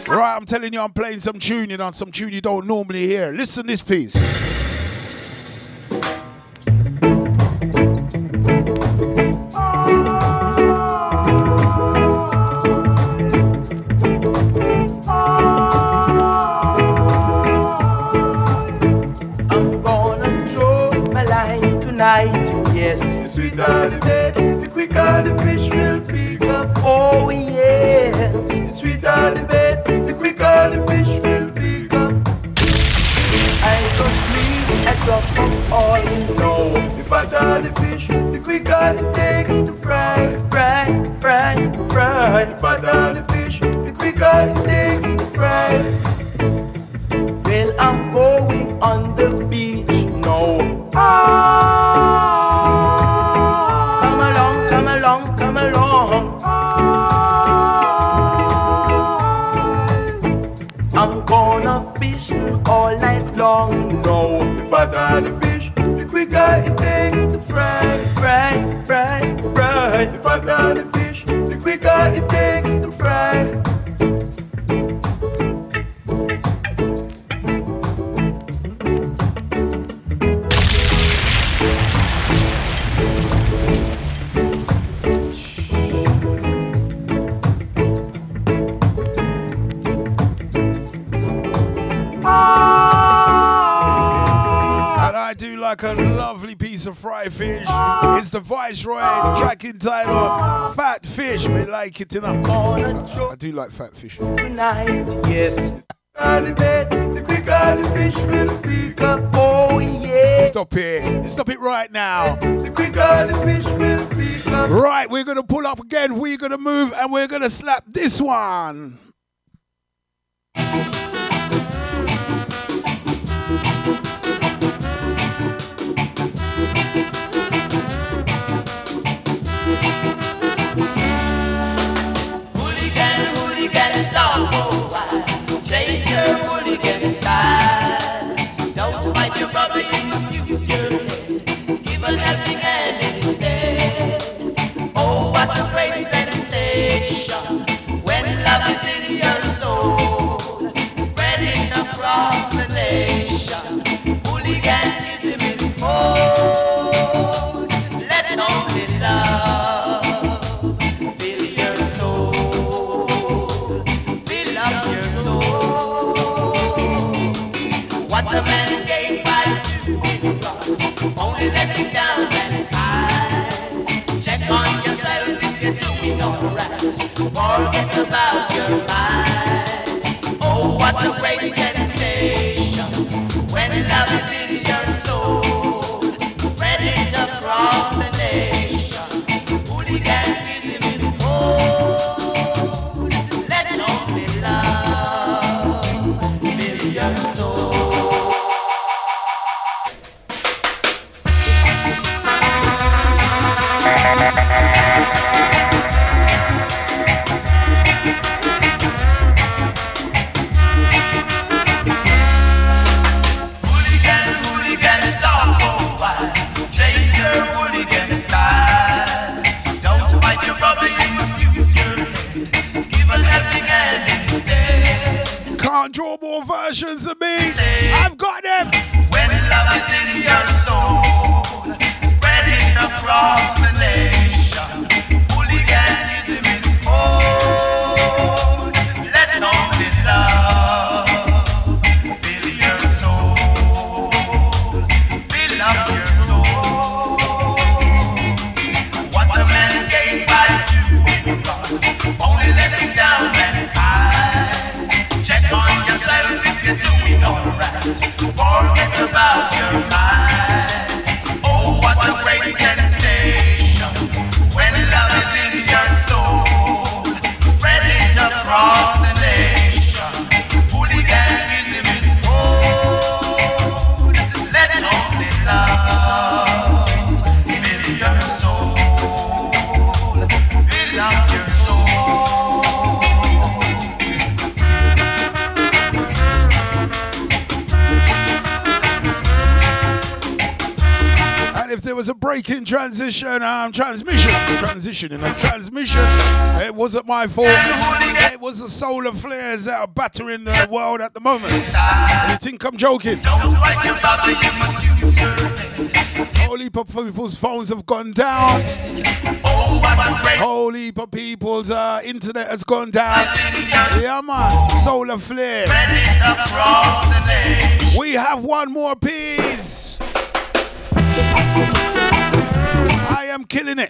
Right, I'm telling you, I'm playing some tune, you know, some tune you don't normally hear. Listen this piece. lighter the bait, the quicker the fish will become. I just leave a drop of oil, you know. The fatter the fish, the quicker it takes to fry, fry, fry, fry. The fatter the fish, the quicker it takes to fry. fry the fish. The quicker it takes to fry, fry, fry, fry. If I fry the fish, the quicker it It's the Viceroy track entitled Fat Fish. We like it enough. I, do like fat fish. Stop it. Stop it right now. Right, we're going to pull up again. We're going to move and we're going to slap this one. Forget about your mind. Oh, what a great transmission. In the transmission, it wasn't my fault. It was the solar flares that are battering the world at the moment. You think I'm joking? Holy people's phones have gone down. Holy people's uh, internet has gone down. Yeah, man. Solar flares. We have one more piece. I am killing it.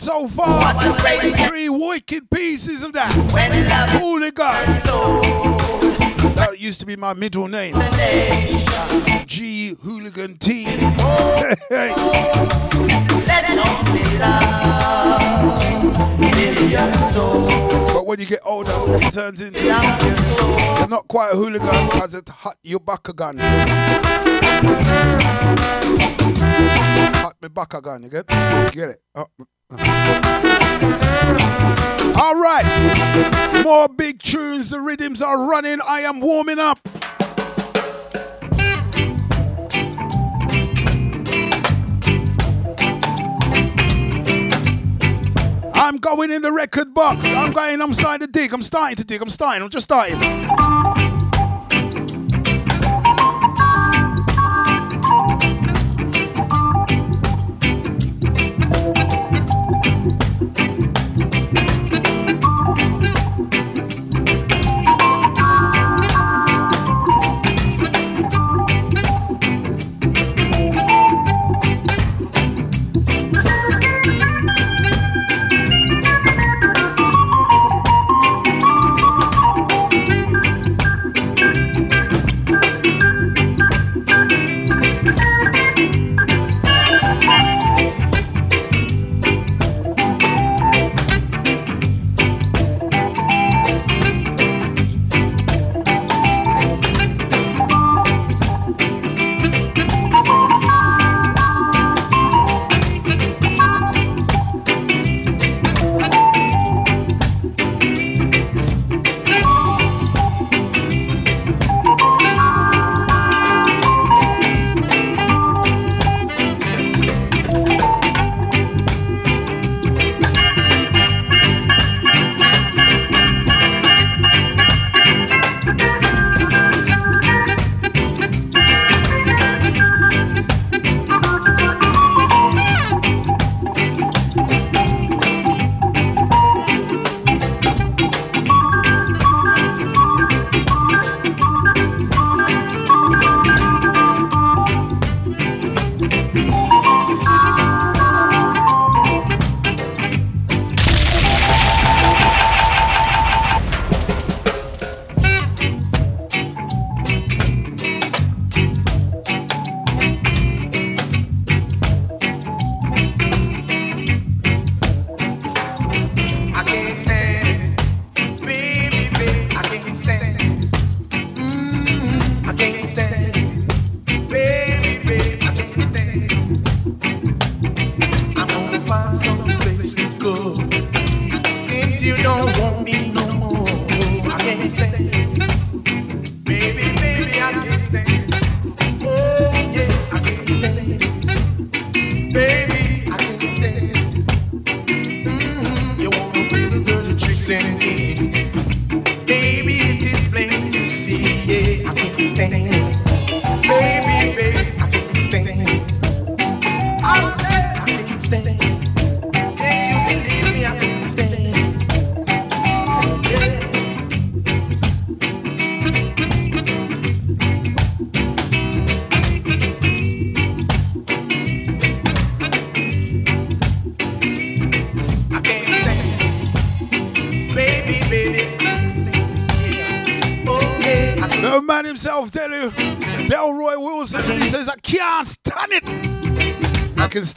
pieces of that so far. Three wicked pieces of that. Hooligan. That used to be my middle name. G Hooligan T. But when you get older, it turns into you're not quite a hooligan because it hot your back again. Hot me back again, you get? Get it? Oh. Uh-huh. All right, more big tunes. The rhythms are running. I am warming up. I'm going in the record box. I'm going, I'm starting to dig. I'm starting to dig. I'm starting. I'm just starting.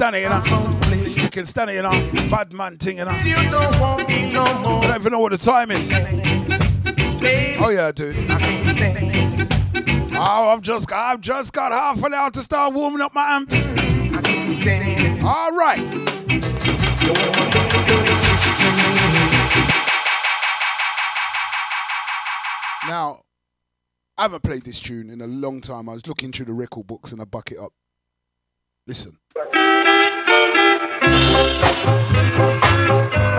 stand it, you know. Sticking stand it, you know. Bad man thing, you know. You don't want me no more. I don't even know what the time is. Oh yeah, dude. Oh, I've just got, I've just got half an hour to start warming up my amps. All right. Now, I haven't played this tune in a long time. I was looking through the record books and I buck it up. Listen. Thank you.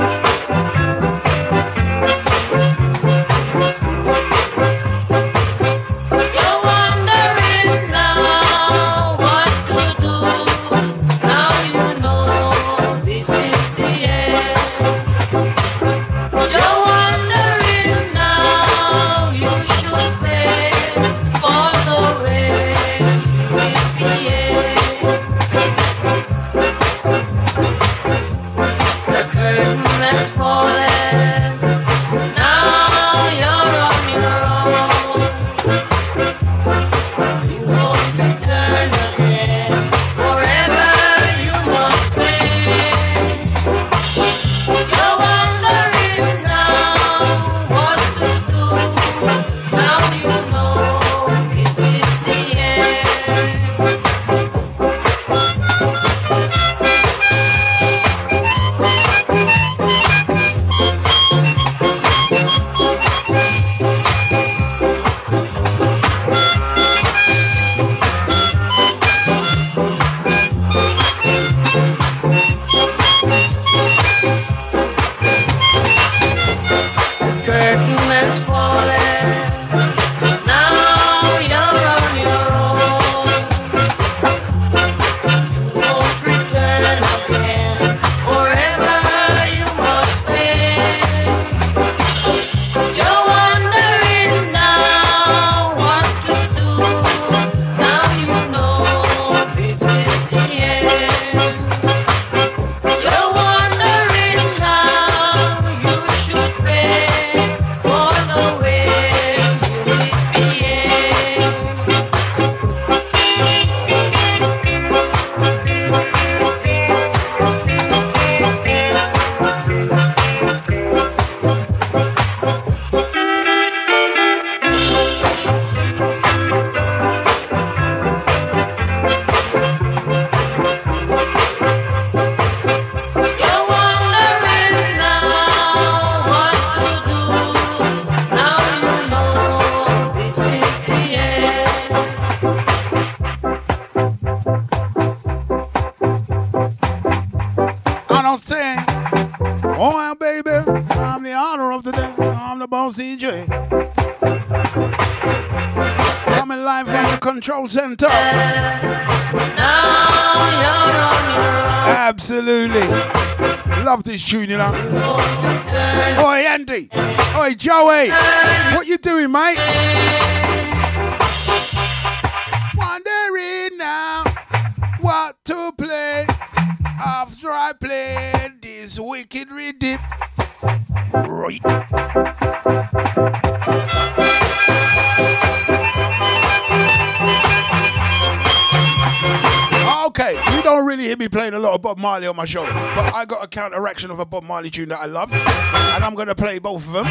don't really hear me playing a lot of Bob Marley on my show, but I got a counteraction of a Bob Marley tune that I love, and I'm gonna play both of them.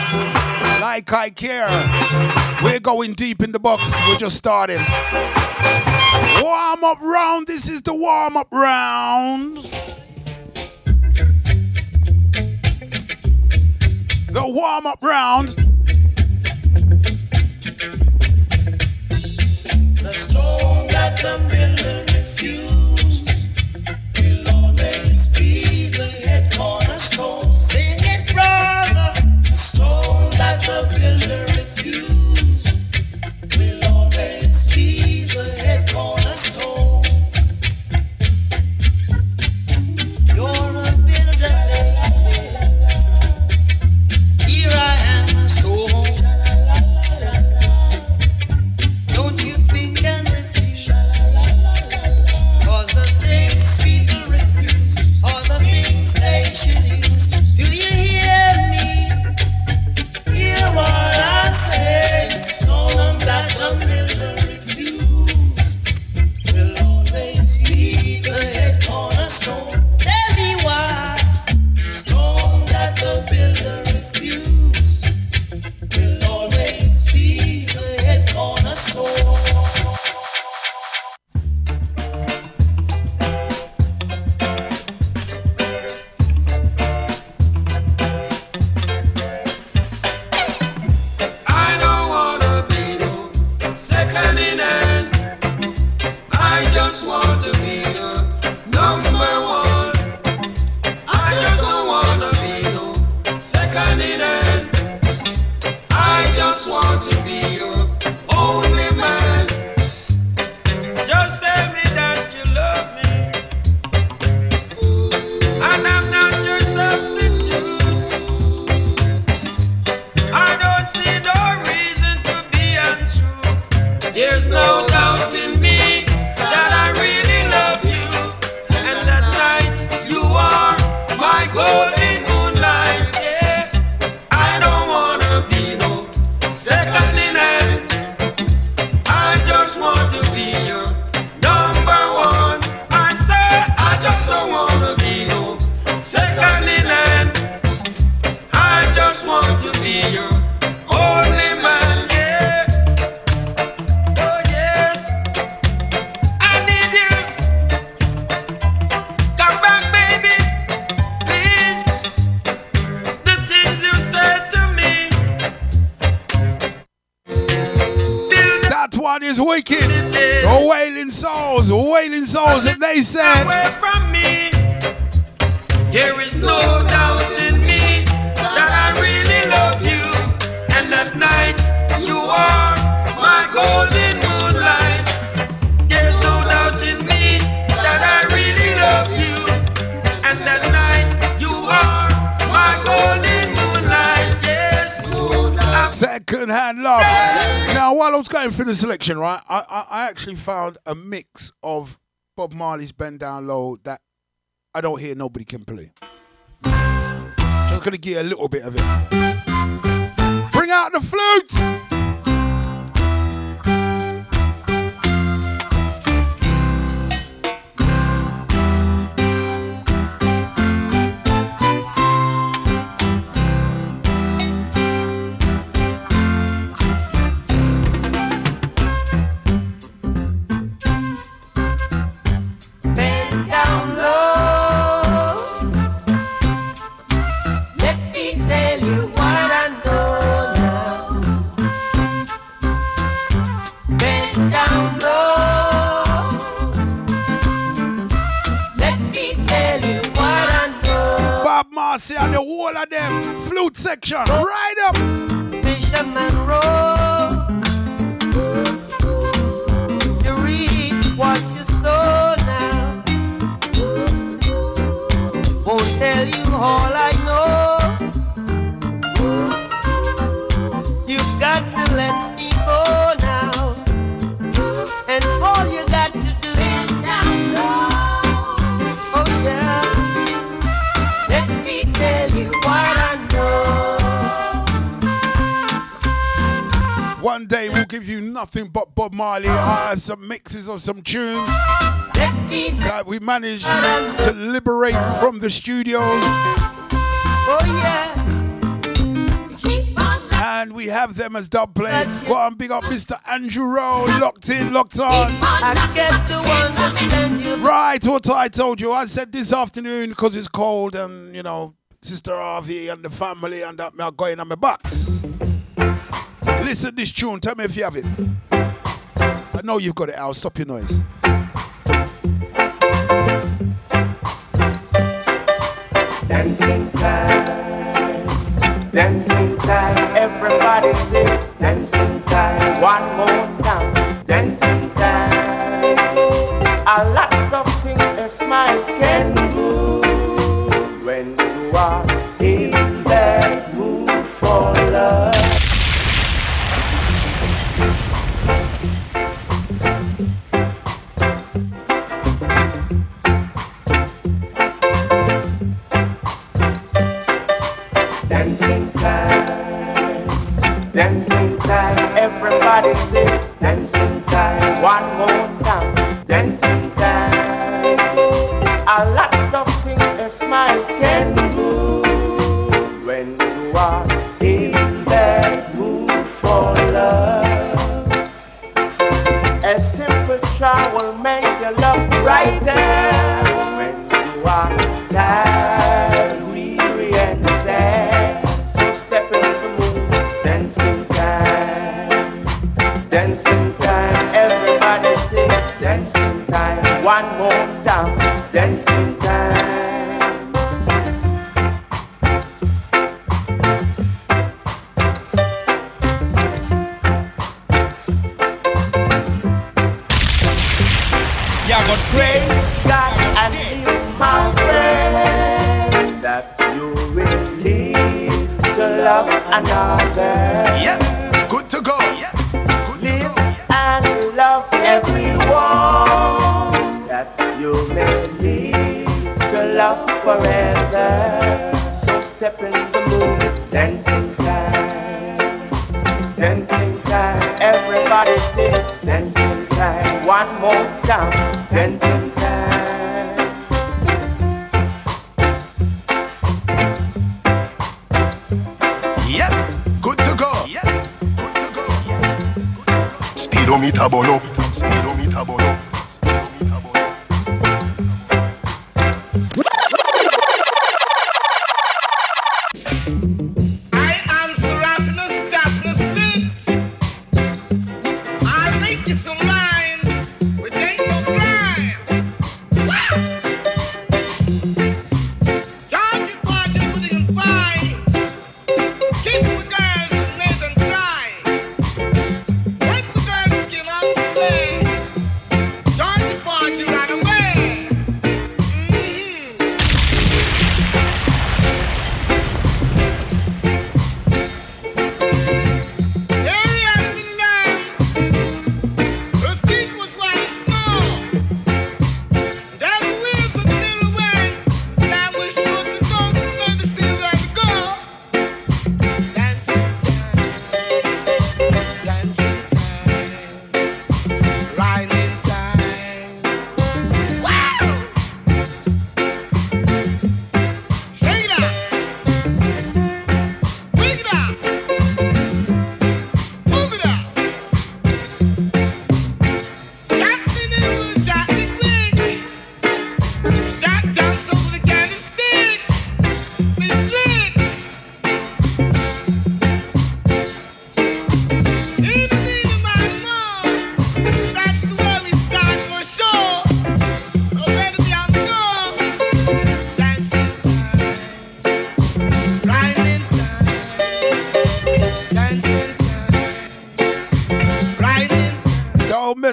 Like I care. We're going deep in the box. We're just starting. Warm up round. This is the warm up round. The warm up round. The that the building lovely. Selection, right, I, I, I actually found a mix of Bob Marley's Bend Down Low that I don't hear nobody can play. Just gonna you a little bit of it. Some tunes that we managed to liberate from the studios. And we have them as dub plays. Go on, big up Mr. Andrew Rowe. Locked in, locked on. Right, what I told you. I said this afternoon because it's cold and, you know, Sister Harvey and the family and that me are going on my box. Listen this tune. Tell me if you have it. I know you've got it, Al. Stop your noise. Dancing time, dancing time, everybody sings. Dancing time, one more time. Dancing time, a lot of things a smile can do when you are in that mood for love. Everybody sings. Dancing time, one more time. Dancing time, a lot of things a smile can do when you are in that mood for love. A simple charm will make your love brighter dancing time. Everybody sing, dancing time. One more time, dancing time. Yep, good to go. Yep, good to go. Speedometer burn up. Speedometer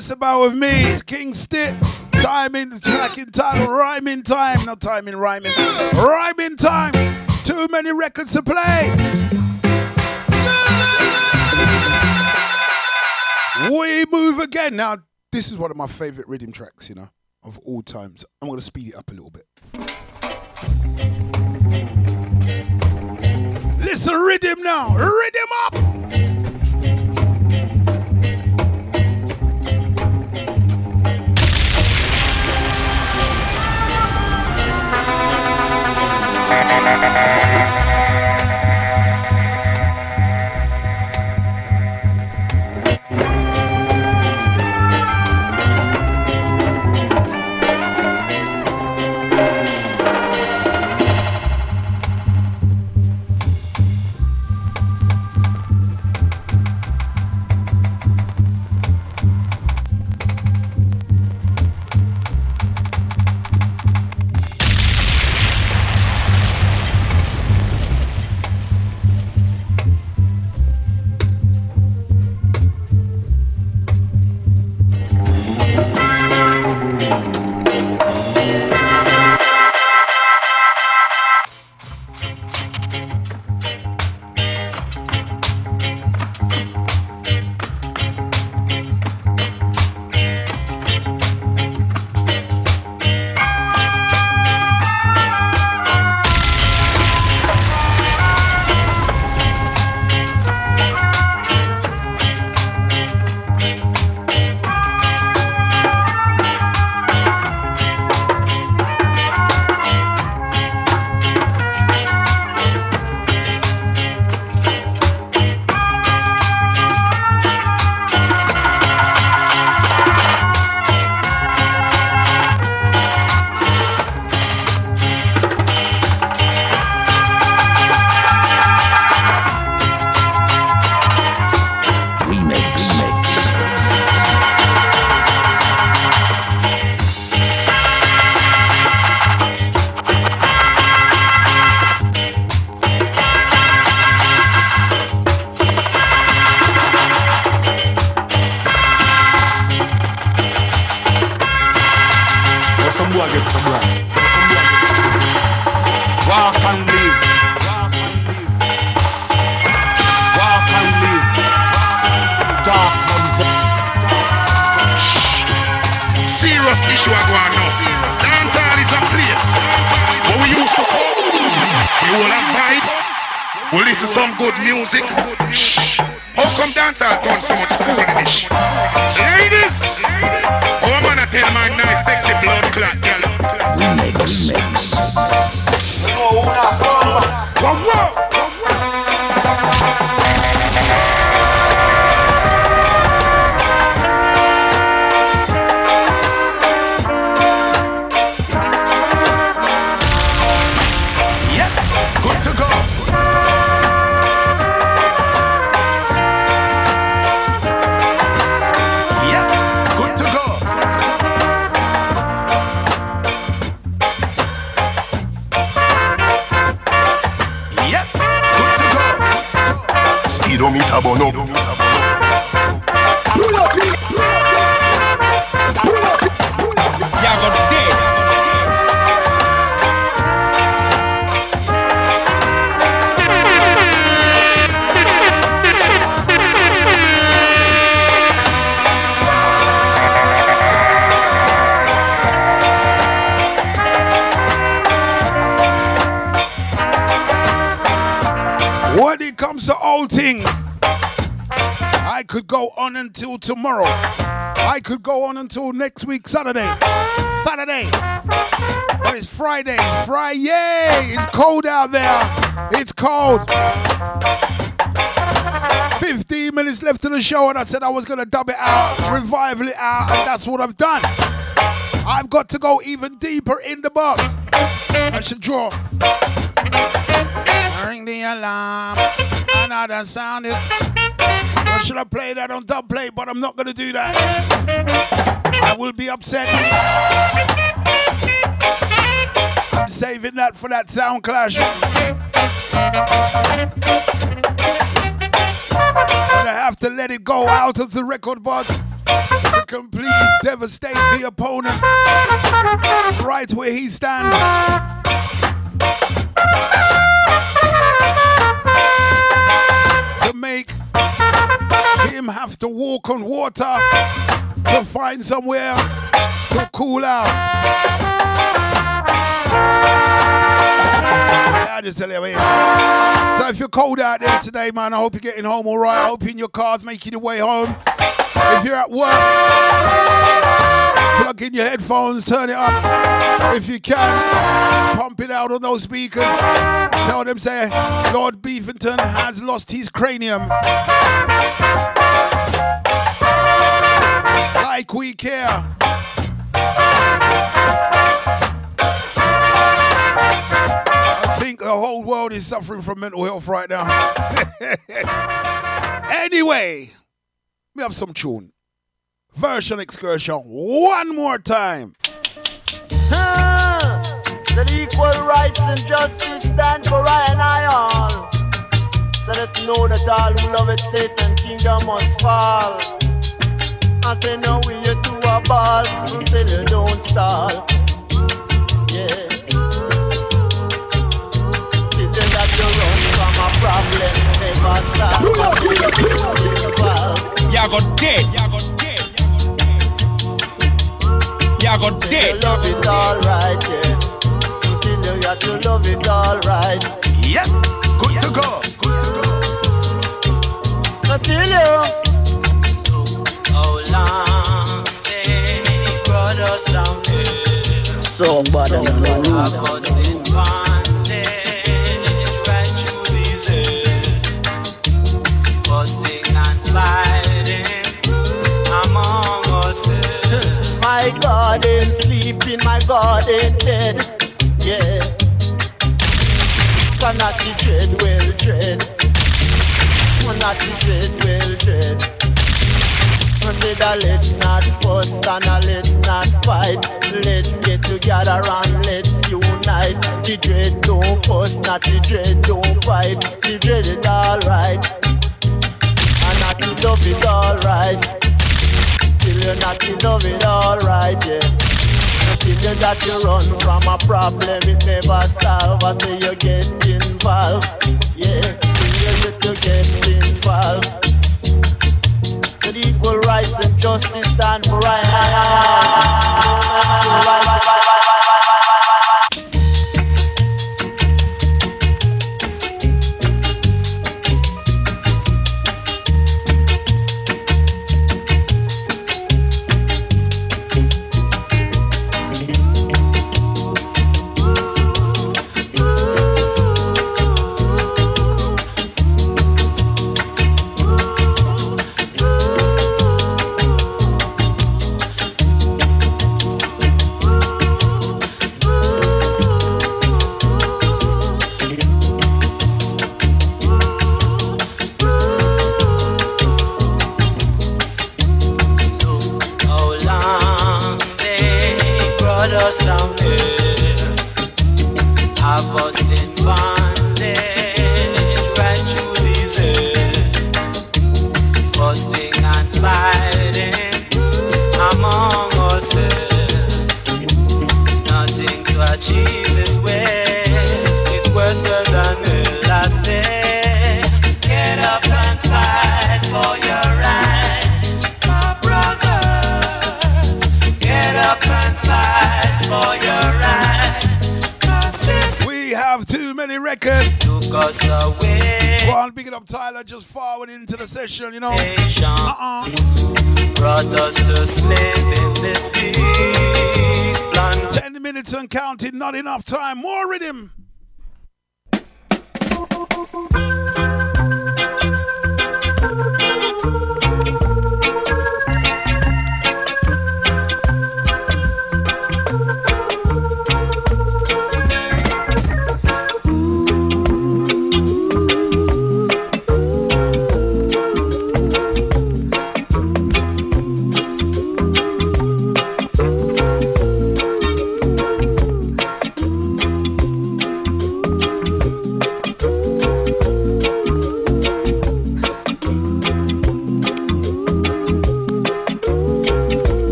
Don't about with me. It's King Stitt. Time in the tracking time, rhyming time, not time in rhyming. Rhyming time. Too many records to play. We move again. Now, this is one of my favorite rhythm tracks, you know, of all times. I'm going to speed it up a little bit. Listen, rhythm now. Rhythm up. Now could go on until next week, Saturday. Saturday. But it's Friday. It's Friday. It's cold out there. It's cold. 15 minutes left of the show, and I said I was going to dub it out, revival it out, and that's what I've done. I've got to go even deeper in the box. I should draw. Ring the alarm. Another sound it. Or should I play that on dub play? But I'm not gonna do that. I will be upset. I'm saving that for that sound clash. Gonna have to let it go out of the record box to completely devastate the opponent right where he stands. To walk on water to find somewhere to cool out. Yeah, just you. So if you're cold out there today, man, I hope you're getting home all right. I hope you're in your cars making your way home. If you're at work, plug in your headphones, turn it up. If you can, pump it out on those speakers. Tell them, say, Lord Beefinton has lost his cranium. Like we care. I think the whole world is suffering from mental health right now. anyway, we have some tune. Version excursion one more time. That equal rights and justice stand for I and I all. So that know that all who love it, Satan kingdom must fall. I say no we you do a ball until you don't stall. Yeah. Till then that you run from a problem, never solve. Ya got dead. Ya got dead. Ya got Till dead. you love it alright, yeah. Until you got to love it alright. Yep, good to go. Until you. How long they brought us down there. So bad fighting among ourselves. My my. Yeah. Cannot be dread, well dread. Cannot be dread, well dread. Did let's not fuss and let's not fight. Let's get together and let's unite. The dread don't fuss, not the dread don't fight. The dread is alright. And not the love is alright. Till you're not the love is alright, yeah. Till you got to run from a problem, it never solve. I say you get involved, yeah. Justice stand for right. achieve many records. Took us away. Go on, pick it up, Tyler. Just forward into the session, you know. Uh-uh. Brought us to slave in this big land. Ten minutes and counting, not enough time. More rhythm.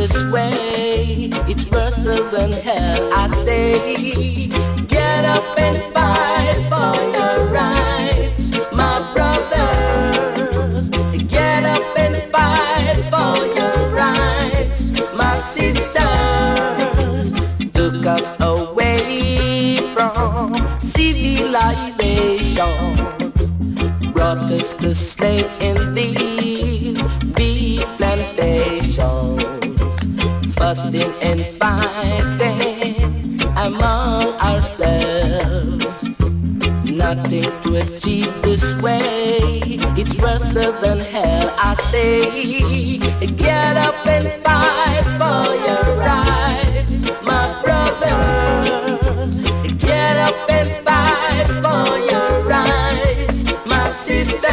This way. It's worse than hell, I say. Get up and fight for your rights, my brothers. Get up and fight for your rights, my sisters. Took us away from civilization brought us to slave in fussing and fighting among ourselves. Nothing to achieve this way, it's worse than hell. I say, get up and fight for your rights, my brothers. Get up and fight for your rights, my sisters.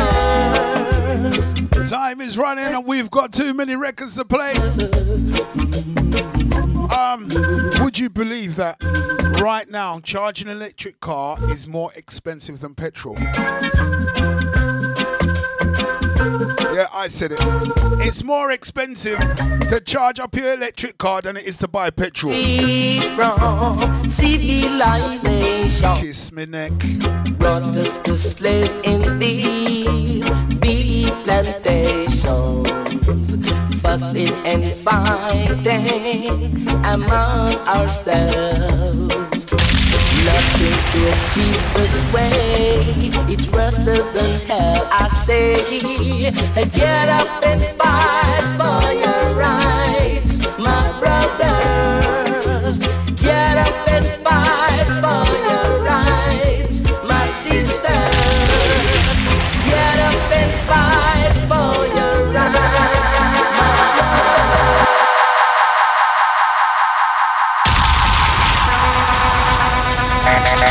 Time is running and we've got too many records to play. Believe that right now charging an electric car is more expensive than petrol? Yeah, I said it. It's more expensive to charge up your electric car than it is to buy petrol. Civilization Kiss me neck. brought us to slave in these big plantations, fussing and fighting among ourselves. Nothing to achieve this way. It's worse than hell. I say, get up and fight for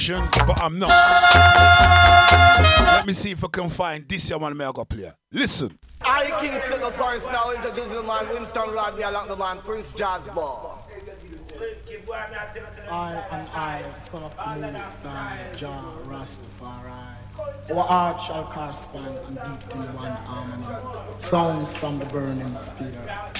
version, but I'm not. Let me see if I can find this one. Me I go play. Listen. I, Kingston the Forest, now introducing the man Winston Rodney along the man Prince Jazzbo. I and I, son of the Most High, Jah Rastafari. Our art shall correspond and beat in one harmony. Sounds from the burning spear.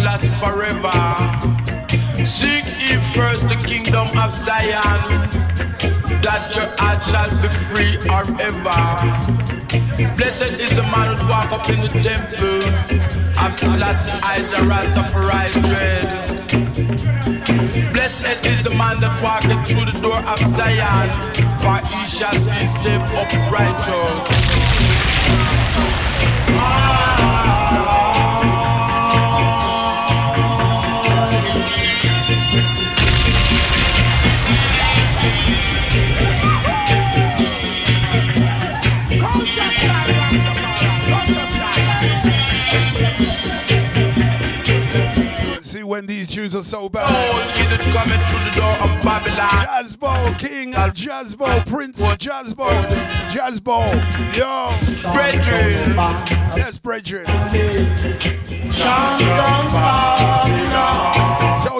love to forever. Seek ye first the kingdom of Zion, that your heart shall be free forever. Blessed is the man who walk up in the temple of Selassie I, the Rastafari dread. Blessed is the man that walketh through the door of Zion, for he shall be safe up righteous. Tunes are so bad. Oh, coming through the door of Babylon. Jazzbo, King Jazzbo, Prince Jazzbo, Jazzbo, yo, Brethren. Yes, brethren.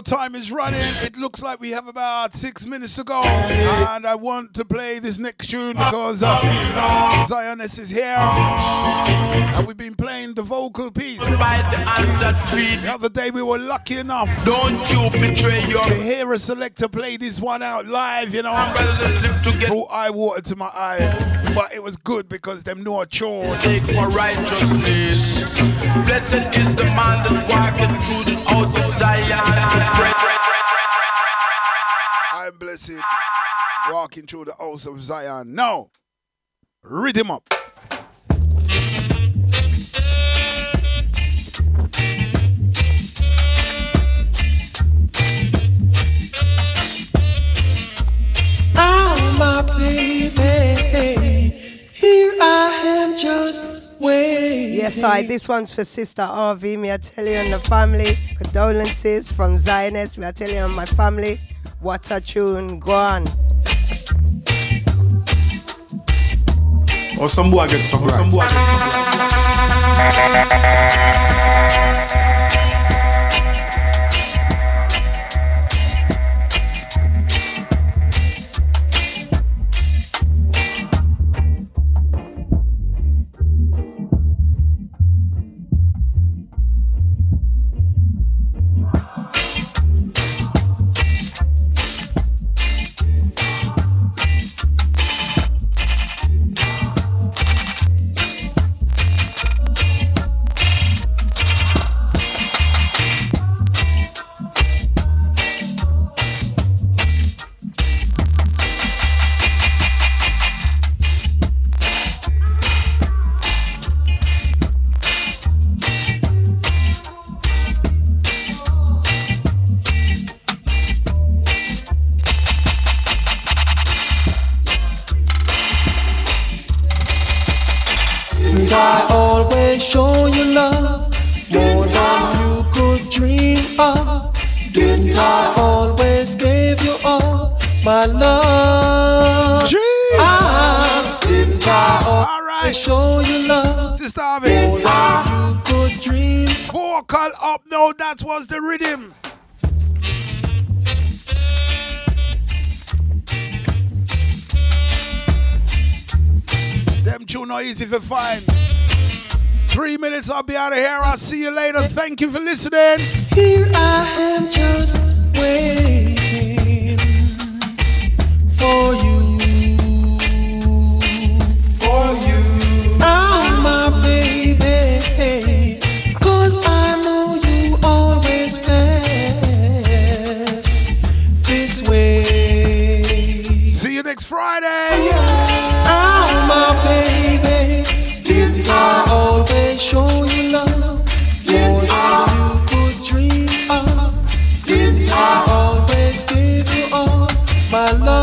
Time is running. It looks like we have about six minutes to go, and I want to play this next tune because uh, Zionist is here, and we've been playing the vocal piece. The other day we were lucky enough. Don't you betray your to hear a selector play this one out live, you know. Brought eye water to my eye, but it was good because them know a chore. Take for righteousness. Blessed is the man that walketh through the house of Zion. I'm blessed walking through the house of Zion. Now, read him up. Oh, my baby, here I am just waiting. Yes, I. This one's for Sister RV. Me, I tell you and the family. Condolences from Zionist. Me, I tell you and my family. What a tune. Go on. Or some boy get some Some boy And Didn't I always give you all my love? Ah, didn't I always show you love? Sister Harvey. More than you could dream. Vocal up now, that was the rhythm. Them tune not easy to find. Three minutes, I'll be out of here. I'll see you later. Thank you for listening. Here I am just waiting for you. For you. Oh, my baby. Cause I know you always pass this way. See you next Friday. Oh, my baby my love.